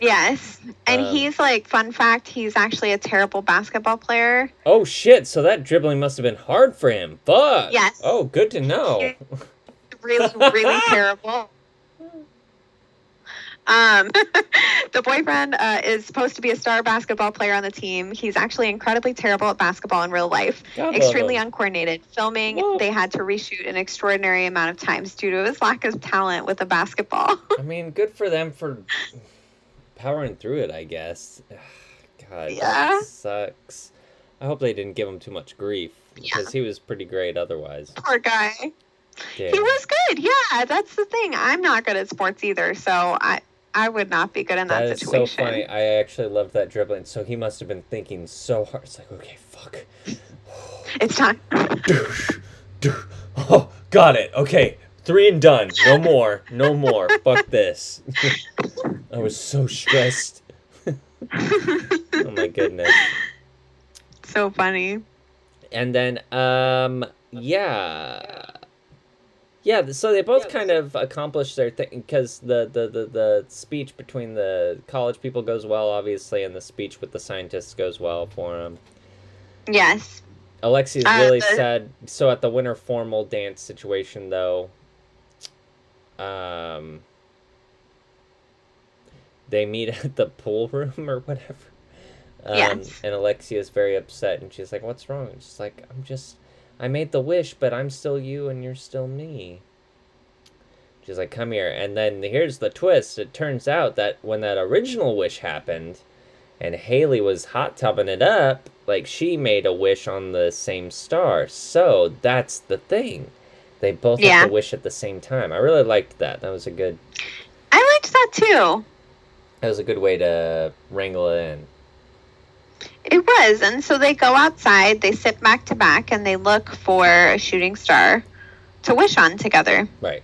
Yes, and Um, he's like, fun fact, he's actually a terrible basketball player. Oh shit! So that dribbling must have been hard for him. Fuck. Yes. Oh, good to know. Really, really terrible. Um, the boyfriend uh, is supposed to be a star basketball player on the team. He's actually incredibly terrible at basketball in real life. God extremely him. uncoordinated. Filming, Whoa. they had to reshoot an extraordinary amount of times due to his lack of talent with a basketball. I mean, good for them for powering through it. I guess. God, Yeah. that sucks. I hope they didn't give him too much grief because he was pretty great otherwise. Poor guy. He was good. Yeah, that's the thing. I'm not good at sports either, so I I would not be good in that, That is so situation. funny. I actually loved that dribbling. So he must have been thinking so hard. It's like, okay, fuck. It's time. Oh, got it. Okay, three and done. No more. No more. Fuck this. I was so stressed. Oh my goodness. so funny. And then, um, yeah, yeah. So they both kind of accomplished their thing because the, the the the speech between the college people goes well, obviously, and the speech with the scientists goes well for them. Yes. Alexi's Uh, really sad. So at the winter formal dance situation, though, um, they meet at the pool room or whatever. Um, Yes. And Alexia is very upset, and she's like, "What's wrong?" And she's like, "I'm just, I made the wish, but I'm still you, and you're still me." She's like, "Come here." And then here's the twist. It turns out that when that original wish happened, and Hayley was hot tubbing it up, like she made a wish on the same star. So that's the thing. They both Yeah. have to wish at the same time. I really liked that. That was a good. I liked that too. That was a good way to wrangle it in. It was. And so they go outside, they sit back to back, and they look for a shooting star to wish on together. Right.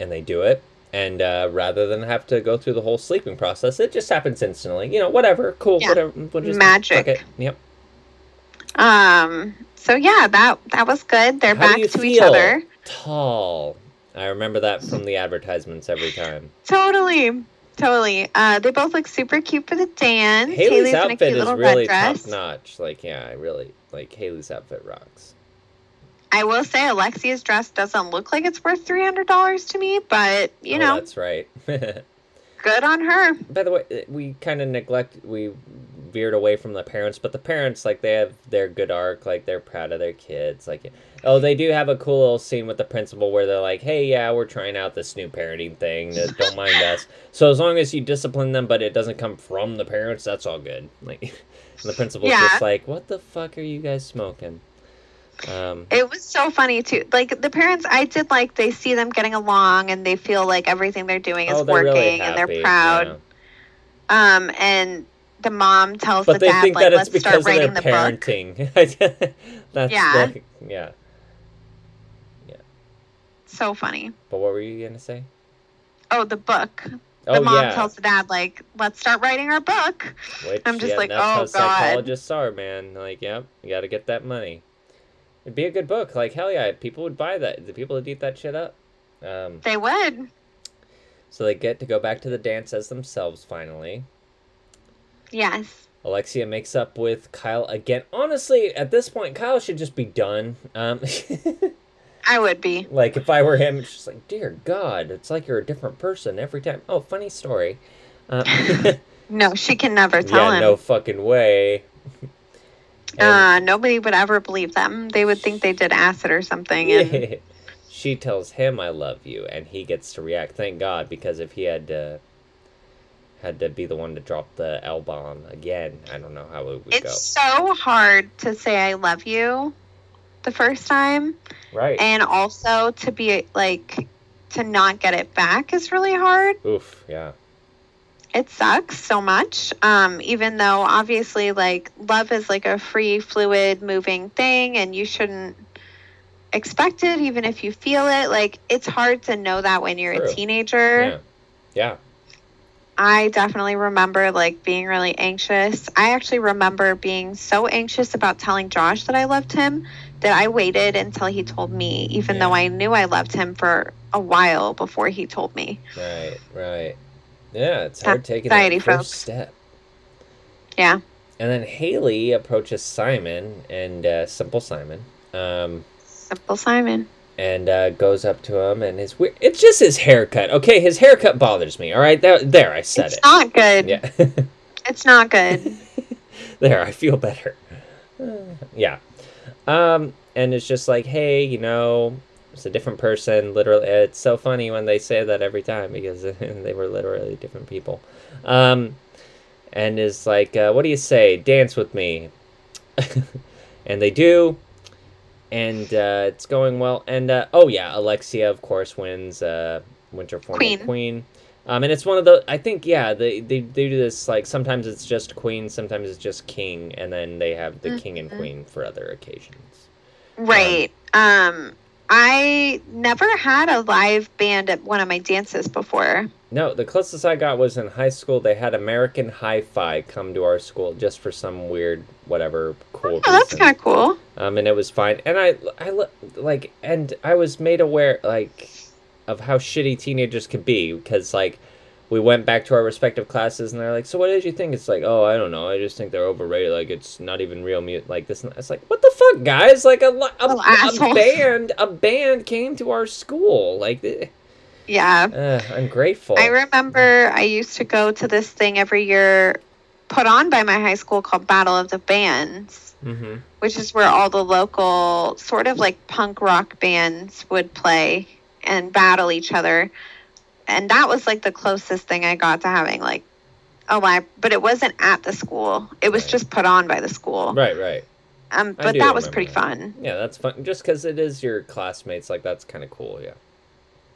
And they do it. And uh, rather than have to go through the whole sleeping process, it just happens instantly. You know, whatever, cool, Yeah. whatever. We'll just Magic. Yep. Um. So yeah, that that was good. They're How back to feel? each other. Tall. I remember that from the advertisements every time. Totally. Totally. Uh, they both look super cute for the dance. Hayley's, a outfit is really top notch. Like, yeah, I really like Hayley's outfit rocks. I will say Alexia's dress doesn't look like it's worth three hundred dollars to me, but you oh, know, that's right. good on her. By the way, uh, we kind of neglect we veered away from the parents, but the parents like they have their good arc, like they're proud of their kids. Like, oh, they do have a cool little scene with the principal where they're like, "Hey, yeah, we're trying out this new parenting thing. uh, Don't mind us. So as long as you discipline them, but it doesn't come from the parents, that's all good." Like, and the principal's Yeah. just like, "What the fuck are you guys smoking?" Um, It was so funny too. Like the parents, I did like they see them getting along and they feel like everything they're doing is oh, they're working really and they're proud. yeah. Um, and the mom tells But the they dad think like, that it's let's start because of writing the book. parenting. that's Yeah. the- yeah. So funny. But what were you gonna say? Oh, the book. Oh, The mom yeah. tells the dad like, let's start writing our book. Which, I'm just yeah, like, that's oh, how God. psychologists are, man. Like, yep, you got to get that money. It'd be a good book. Like, hell yeah, people would buy that. The people would eat that shit up. Um, They would. so they get to go back to the dance as themselves finally. Yes. Alexia makes up with Kyle again. Honestly, at this point, Kyle should just be done. Um, I would be. like, if I were him, it's just like, dear God, it's like you're a different person every time. Oh, funny story. Um, No, she can never tell yeah, him. no fucking way. And- Uh, nobody would ever believe them. They would think they did acid or something. And She tells him I love you and he gets to react. Thank God because if he had to had to be the one to drop the L bomb again, I don't know how it would go. it's so hard to say I love you the first time. Right. and also to be like to not get it back is really hard. Oof, yeah. It sucks so much. Um, even though obviously like love is like a free, fluid, moving thing, and you shouldn't expect it even if you feel it. Like it's hard to know that when you're True. a teenager. Yeah. Yeah. I definitely remember like being really anxious. I actually remember being so anxious about telling Josh that I loved him that I waited until he told me, even Yeah. though I knew I loved him for a while before he told me. Right, right. Yeah, it's hard taking that first folks. step. Yeah. And then Hayley approaches Simon and uh, Simple Simon. Um, Simple Simon. and uh, goes up to him and his weird it's just his haircut okay his haircut bothers me all right there, there i said it's it not good. yeah It's not good. there i feel better yeah um and it's just like hey you know it's a different person. Literally it's so funny when they say that every time because they were literally different people. Um and is like uh, what do you say? Dance with me. And they do. And uh, it's going well. And uh, oh yeah alexia of course wins uh, winter formal Queen. queen um, and it's one of the I think yeah they, they they do this like sometimes it's just queen sometimes it's just king and then they have the king and Mhm. queen for other occasions. right. Um I never had a live band at one of my dances before. No, the closest I got was in high school. They had American Hi-Fi come to our school just for some weird whatever cool. Oh, that's kind of cool. um, and it was fine. And I, I li- like, and I was made aware like of how shitty teenagers can be because like we went back to our respective classes and they're like, so what did you think? It's like, oh, I don't know. I just think they're overrated. Like it's not even real music. Like this. It's like, what the fuck, guys? Like a a, a band, a band came to our school. Like, eh, Yeah. uh, grateful. I remember I used to go to this thing every year put on by my high school called Battle of the Bands, mm-hmm. which is where all the local sort of like punk rock bands would play and battle each other. And that was like the closest thing I got to having like a live, but it wasn't at the school. It was Right. just put on by the school. Right, right. Um, but that was pretty that. fun. Yeah, that's fun. Just because it is your classmates, like that's kind of cool. Yeah,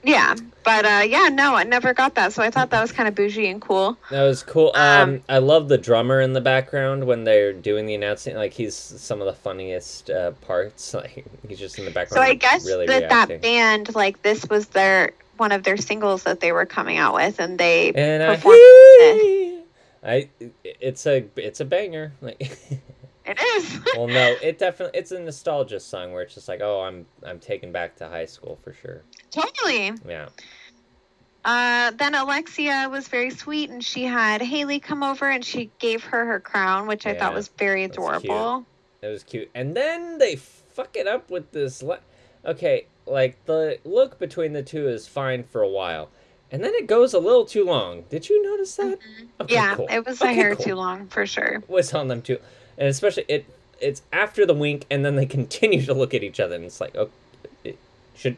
Yeah, but uh, yeah, no, I never got that, so I thought that was kind of bougie and cool. that was cool. Um, Um, I love the drummer in the background when they're doing the announcing. Like he's some of the funniest uh, parts. Like he's just in the background. So I guess really that reacting. that band, like this, was their one of their singles that they were coming out with, and they And I, performed I, it's a it's a banger. Like, it is. well, no, it definitely it's a nostalgia song where it's just like, oh, I'm I'm taken back to high school for sure. totally. Yeah, Uh, then Alexia was very sweet, and she had Hayley come over, and she gave her her crown, which I thought was very adorable. it was cute. And then they fuck it up with this. Le- okay, like the look between the two is fine for a while, and then it goes a little too long. Did you notice that? Okay, yeah, cool. it was a Okay, hair cool. too long for sure. was on them too, and especially it. It's after the wink, and then they continue to look at each other, and it's like, oh, it, should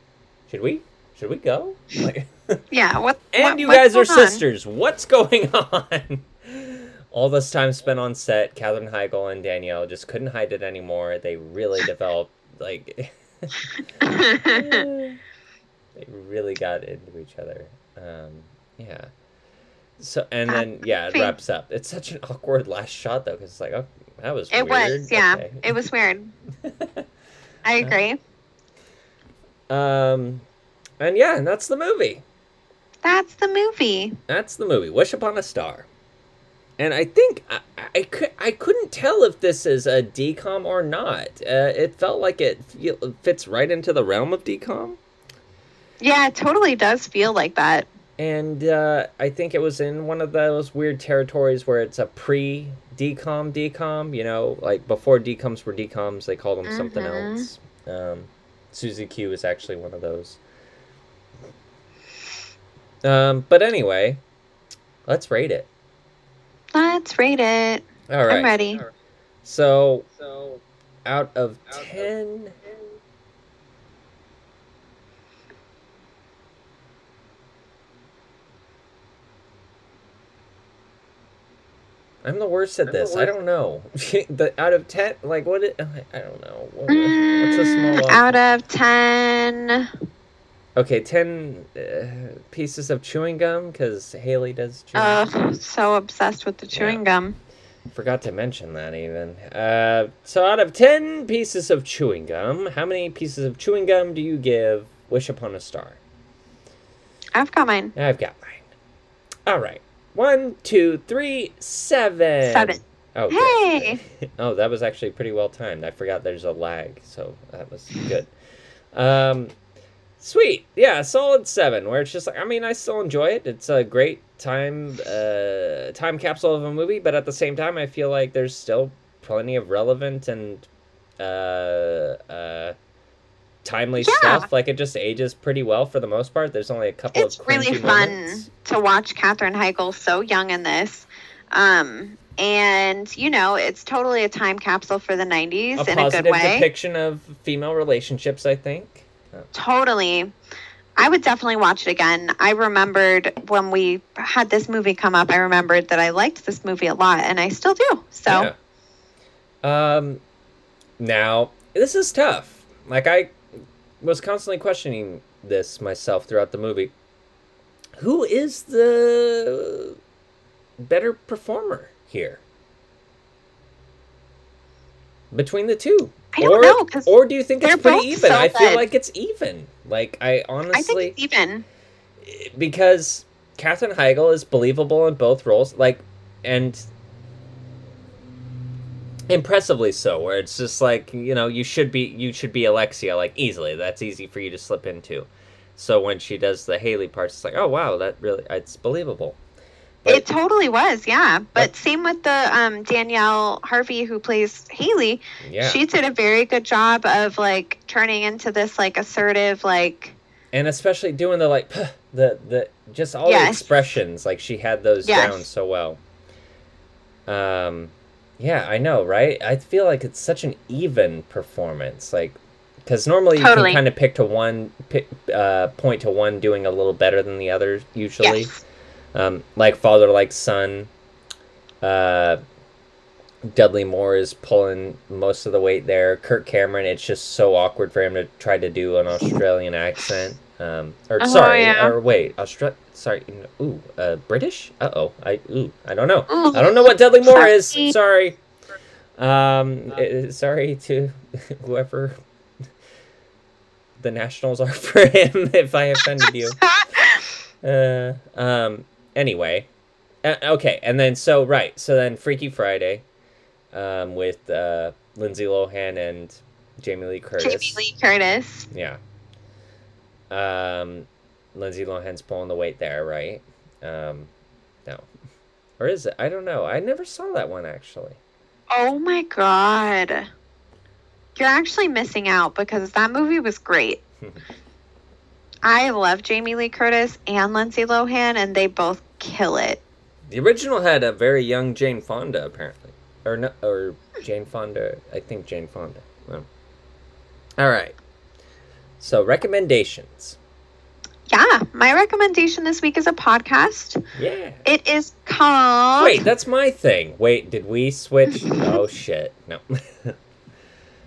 should we should we go? Like, Yeah, what? and what- you guys are on? sisters. What's going on? All this time spent on set, Katherine Heigl and Danielle just couldn't hide it anymore. They really developed like they really got into each other. Um, yeah. So and then yeah, it wraps up. It's such an awkward last shot though, because it's like, oh, that was it weird. was, yeah, Okay. it was weird. I agree. um, and yeah, and that's the movie. That's the movie. That's the movie. Wish Upon a Star. And I think I, I could I couldn't tell if this is a DCOM or not. Uh, it felt like it feel, fits right into the realm of DCOM. Yeah, it totally does feel like that. And uh, I think it was in one of those weird territories where it's a pre DCOM DCOM. You know, like before DCOMs were DCOMs, they called them something Mhm. else. Um, Susie Q is actually one of those. Um, but anyway, let's rate it. Let's rate it. All right. I'm ready. So, out of ten. I'm the worst at this. I don't know. the out of ten, like what? It, I don't know. What- What's a small? Mm, out of 10. Okay, ten uh, pieces of chewing gum because Hayley does. Chewing Oh, so obsessed with the chewing gum. Forgot to mention that even. Uh, so out of 10 pieces of chewing gum, how many pieces of chewing gum do you give Wish Upon a Star? I've got mine. I've got mine. All right. One, two, three, seven. Seven. Oh, Hey! good. oh, that was actually pretty well timed. I forgot there's a lag, so that was good. Um, sweet. Yeah, solid seven. Where it's just like I mean, I still enjoy it. It's a great time, uh, time capsule of a movie, but at the same time, I feel like there's still plenty of relevant and uh, uh, timely Yeah. stuff. Like it just ages pretty well for the most part. There's only a couple It's of really fun moments. to watch Katherine Heigl so young in this. Um, and, you know, it's totally a time capsule for the 90s A in a positive good way. depiction of female relationships, I think. Totally. I would definitely watch it again. I remembered when we had this movie come up, I remembered that I liked this movie a lot, and I still do. So, Yeah. Um, now this is tough. Like I was constantly questioning this myself throughout the movie. Who is the better performer here? Between the two, I don't or, know, or do you think it's pretty even? so I feel like it's even. Like I honestly, I think it's even. because Katherine Heigl is believable in both roles, like, and impressively so. Where it's just like you know you should be you should be Alexia like easily. That's easy for you to slip into. So when she does the Hayley parts, it's like oh wow that really it's believable. But- it totally was, yeah. But same with the um, Danielle Harris who plays Hayley. Yeah, She did a very good job of like turning into this like assertive, like and especially doing the like the the just all the expressions like she had those Yes. down so well um yeah i know right i feel like it's such an even performance like because normally you can kind of pick to one pick, uh, point to one doing a little better than the other usually yes, um, like father like son uh, Dudley Moore is pulling most of the weight there. Kirk Cameron, it's just so awkward for him to try to do an Australian accent. Um, or Oh, sorry, yeah. or wait, Austra- Sorry, n- ooh, uh, British? Uh oh, I ooh, I don't know. Ooh. I don't know what Dudley Moore is. Sorry. Sorry. Um, sorry to whoever the Nationals are for him if I offended you. Uh, um. Anyway, uh, okay, and then so right, so then Freaky Friday, um, with uh Lindsay Lohan and Jamie Lee Curtis. Jamie Lee Curtis. Yeah. Um, Lindsay Lohan's pulling the weight there, right? Um, no, or is it? I don't know. I never saw that one actually. Oh my god. You're actually missing out because that movie was great. I love Jamie Lee Curtis and Lindsay Lohan, and they both kill it. The original had a very young Jane Fonda, apparently, or no, or Jane Fonda. I think Jane Fonda. Well, all right. So recommendations. Yeah, my recommendation this week is a podcast. Yeah. It is called. Wait, that's my thing. Wait, did we switch? oh shit! No.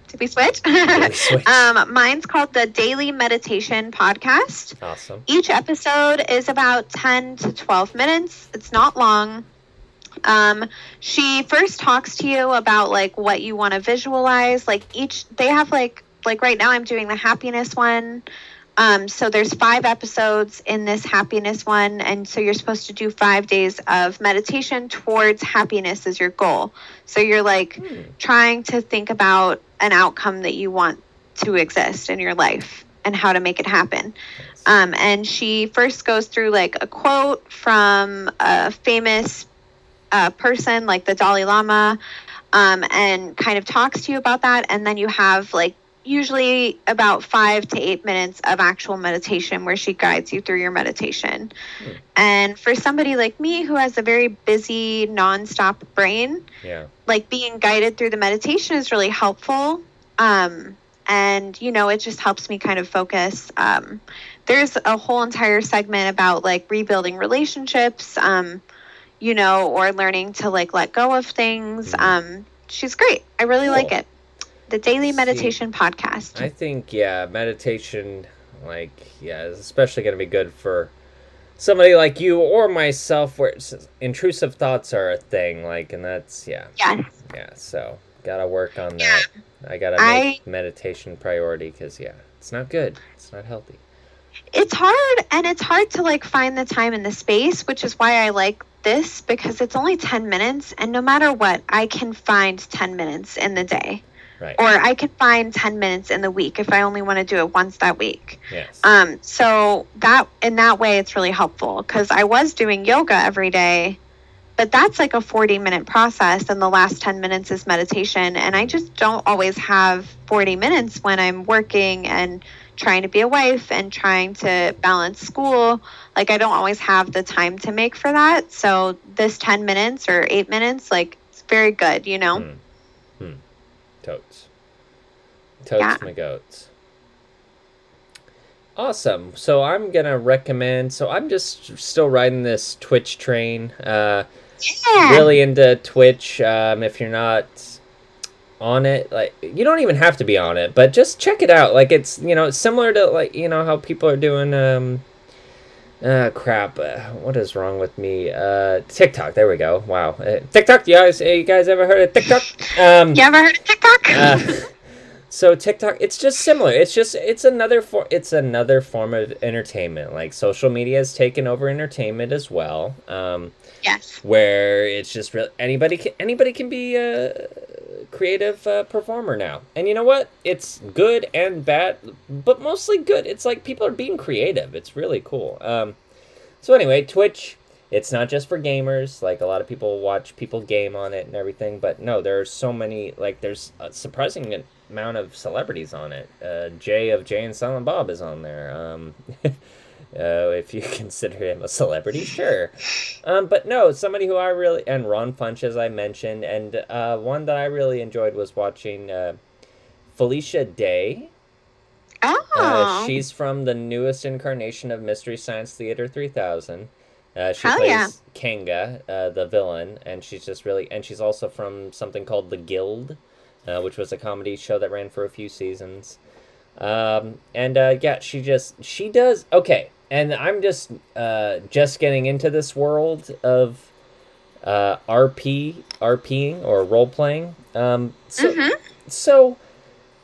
Did we switch? we switch? um, mine's called the Daily Meditation Podcast. awesome. Each episode is about 10 to 12 minutes. It's not long. Um, she first talks to you about like what you want to visualize. Like each, they have like, like right now I'm doing the happiness one. Um, so there's five episodes in this happiness one. And so you're supposed to do five days of meditation towards happiness as your goal. So you're like Hmm. trying to think about an outcome that you want to exist in your life and how to make it happen. Um, and she first goes through like a quote from a famous uh, person, like the Dalai Lama, um, and kind of talks to you about that. And then you have like usually about five to eight minutes of actual meditation where she guides you through your meditation. Hmm. And for somebody like me who has a very busy, nonstop brain, Yeah. like being guided through the meditation is really helpful. Um, and you know, it just helps me kind of focus. Um, there's a whole entire segment about like rebuilding relationships, um, you know, or learning to like let go of things. Um, she's great. I really like it. The Daily See, Meditation Podcast. I think yeah, meditation, like yeah, is especially gonna be good for somebody like you or myself, where intrusive thoughts are a thing. Like, and that's yeah, yes. yeah. So gotta work on Yeah. that. I gotta I- make meditation priority because yeah, it's not good. It's not healthy. it's hard and it's hard to like find the time and the space which is why i like this because it's only 10 minutes and no matter what i can find 10 minutes in the day Right. or i can find 10 minutes in the week if i only want to do it once that week yes. um so that in that way it's really helpful because i was doing yoga every day but that's like a 40 minute process and the last 10 minutes is meditation and i just don't always have 40 minutes when i'm working and trying to be a wife and trying to balance school like i don't always have the time to make for that so this 10 minutes or 8 minutes like it's very good you know Hmm. Hmm. Totes. Totes Yeah. my goats. Awesome. So I'm gonna recommend. So I'm just still riding this Twitch train. Uh, yeah really into Twitch. Um, if you're not on it, like you don't even have to be on it, but just check it out. Like it's you know similar to like you know how people are doing. Um, uh, crap. Uh, what is wrong with me? Uh, TikTok. There we go. Wow. Uh, TikTok. You guys, you guys ever heard of TikTok? Um, you ever heard of tiktok uh, so TikTok, it's just similar. It's just it's another for it's another form of entertainment. Like social media has taken over entertainment as well. Um, yes where it's just real anybody can anybody can be a creative uh, performer now. And you know what? It's good and bad, but mostly good. It's like people are being creative. It's really cool. Um, so anyway, Twitch. It's not just for gamers. Like a lot of people watch people game on it and everything, but no, there are so many. Like there's a surprising amount of celebrities on it. Uh, Jay of Jay and Silent Bob is on there. Um, uh, if you consider him a celebrity, sure. Um, but no, somebody who I really and Ron Funch, as I mentioned, and uh, one that I really enjoyed was watching uh, Felicia Day. oh Uh, she's from the newest incarnation of Mystery Science Theater 3000. Uh, she Hell plays yeah. Kinga, uh, the villain, and she's just really, and she's also from something called The Guild, uh, which was a comedy show that ran for a few seasons. Um, and uh, yeah, she just she does okay. And I'm just uh, just getting into this world of uh, RP RPing or role playing. Um, so Mhm. so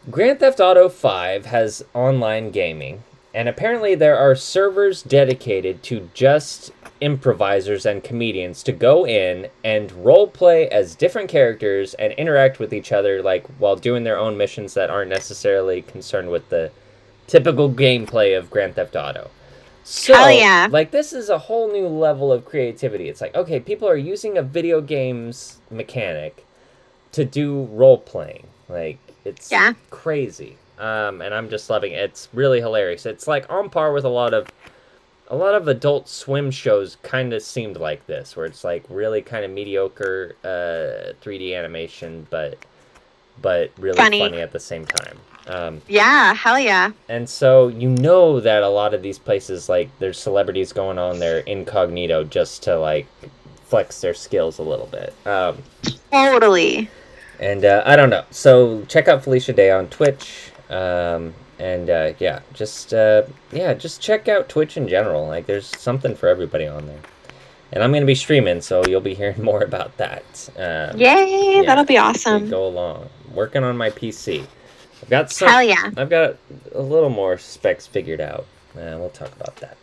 Grand Theft Auto 5 has online gaming, and apparently there are servers dedicated to just improvisers and comedians to go in and role play as different characters and interact with each other like while doing their own missions that aren't necessarily concerned with the typical gameplay of Grand Theft Auto. So, Hell yeah. like this is a whole new level of creativity. It's like, okay, people are using a video game's mechanic to do role playing. Like it's Yeah. crazy. Um, and I'm just loving it. It's really hilarious. It's like on par with a lot of a lot of adult swim shows kind of seemed like this where it's like really kind of mediocre uh 3D animation but but really Funny. funny, at the same time. Um, Yeah, hell yeah. and so you know that a lot of these places like there's celebrities going on there incognito just to like flex their skills a little bit. Um, Totally. and uh, I don't know. So check out Felicia Day on Twitch. Um, and uh, yeah, just uh, yeah, just check out Twitch in general. Like there's something for everybody on there. And I'm gonna be streaming, so you'll be hearing more about that. Um, Yay, yeah, that'll be awesome. go along. Working on my PC. I've got some. Hell yeah. I've got a little more specs figured out. Uh, we'll talk about that.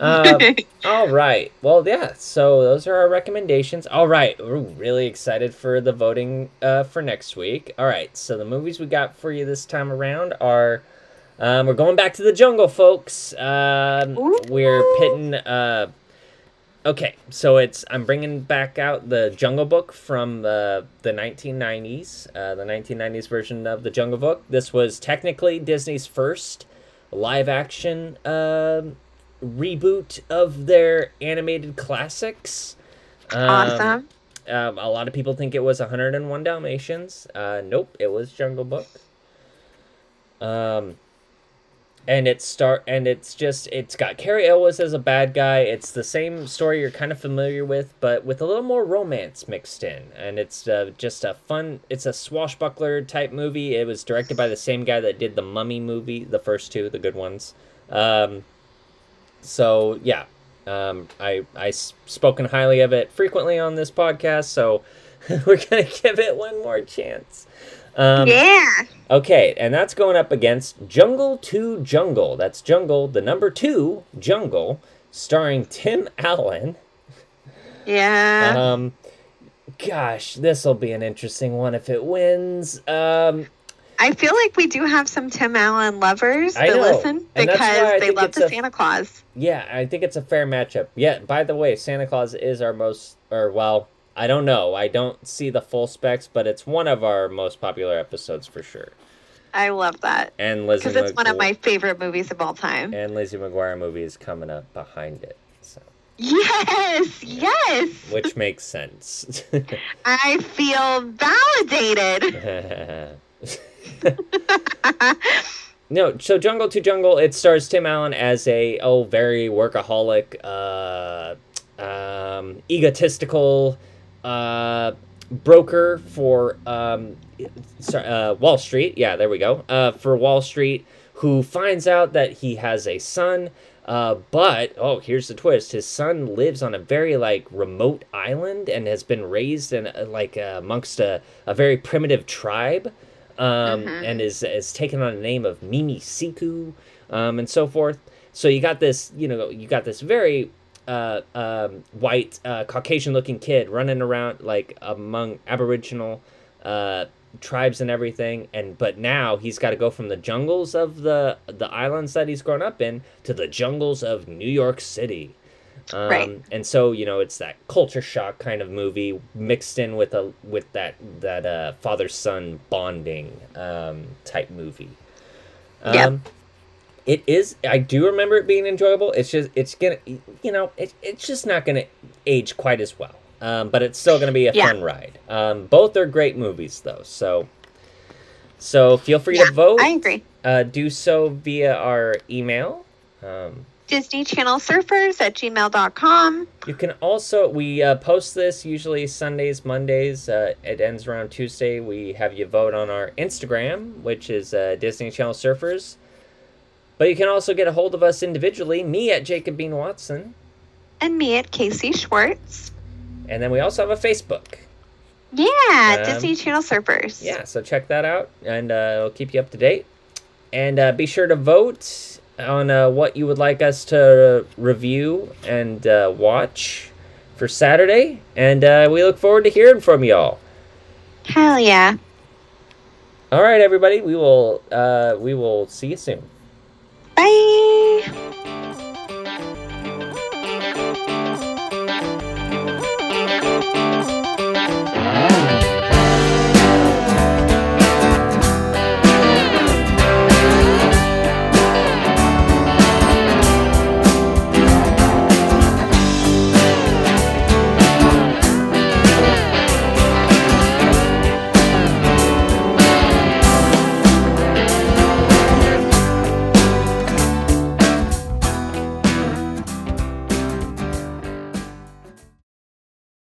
Uh, all right. Well, yeah. So those are our recommendations. All right. We're really excited for the voting uh, for next week. All right. So the movies we got for you this time around are. Um, we're going back to the jungle, folks. Um, we're pitting. Uh, okay, so it's I'm bringing back out the Jungle Book from the the 1990s, uh, the 1990s version of the Jungle Book. This was technically Disney's first live action um reboot of their animated classics. Um, awesome. um, a lot of people think it was 101 Dalmatians. Uh, nope, it was Jungle Book. Um, and it's start and it's just it's got Cary Elwes as a bad guy. It's the same story you're kind of familiar with, but with a little more romance mixed in. And it's uh, just a fun. It's a swashbuckler type movie. It was directed by the same guy that did the Mummy movie, the first two, the good ones. Um, so yeah, um, I I spoken highly of it frequently on this podcast, so we're gonna give it one more chance. Um, yeah. Okay, and that's going up against Jungle 2 Jungle. That's Jungle, the number two Jungle, starring Tim Allen. Yeah. Um, gosh, this will be an interesting one if it wins. Um, I feel like we do have some Tim Allen lovers that listen and that's why I because they love the a- Santa Clause. Yeah, I think it's a fair matchup. Yeah, by the way, Santa Clause is our most, or well, I don't know. I don't see the full specs, but it's one of our most popular episodes for sure. I love that And Lizzie because it's one of my favorite movies of all time. and Lizzie McGuire movie is coming up behind it, so Yes, yes. which makes sense. I feel validated. no, so Jungle 2 Jungle, it stars Tim Allen as a oh very workaholic, uh, um, egotistical uh, broker for um, sorry, uh, Wall Street. Yeah, there we go. Uh, for Wall Street, who finds out that he has a son. Uh, but oh, here's the twist: his son lives on a very like remote island and has been raised in uh, like uh, amongst a, a very primitive tribe, um, Mhm. and is is taken on the name of Mimi Siku, um, and so forth. So you got this, you know, you got this very uh, um, white uh, Caucasian-looking kid running around like among Aboriginal uh, tribes and everything, and but now he's got to go from the jungles of the the islands that he's grown up in to the jungles of New York City. Um, Right. And so you know it's that culture shock kind of movie mixed in with a with that that uh, father son bonding um, type movie. Um, Yep. It is. I do remember it being enjoyable. It's just it's gonna you know it, it's just not gonna age quite as well. Um, but it's still gonna be a Yeah. fun ride. Um, both are great movies though. So so feel free Yeah, to vote I agree. uh, do so via our email. Um, Disney Channel Surfers at gmail.com. You can also we uh, post this usually Sundays, Mondays. Uh, it ends around Tuesday. We have you vote on our Instagram, which is uh, Disney Channel Surfers. But you can also get a hold of us individually. Me at Jacob Bean Watson, And me at Casey Schwartz. and then we also have a Facebook. Yeah, Um, Disney Channel Surfers. Yeah, so check that out, and uh, it'll keep you up to date. And uh, be sure to vote on uh, what you would like us to review and uh, watch for Saturday, and uh, we look forward to hearing from y'all. Hell yeah! All right, everybody, we will uh, we will see you soon. Bye.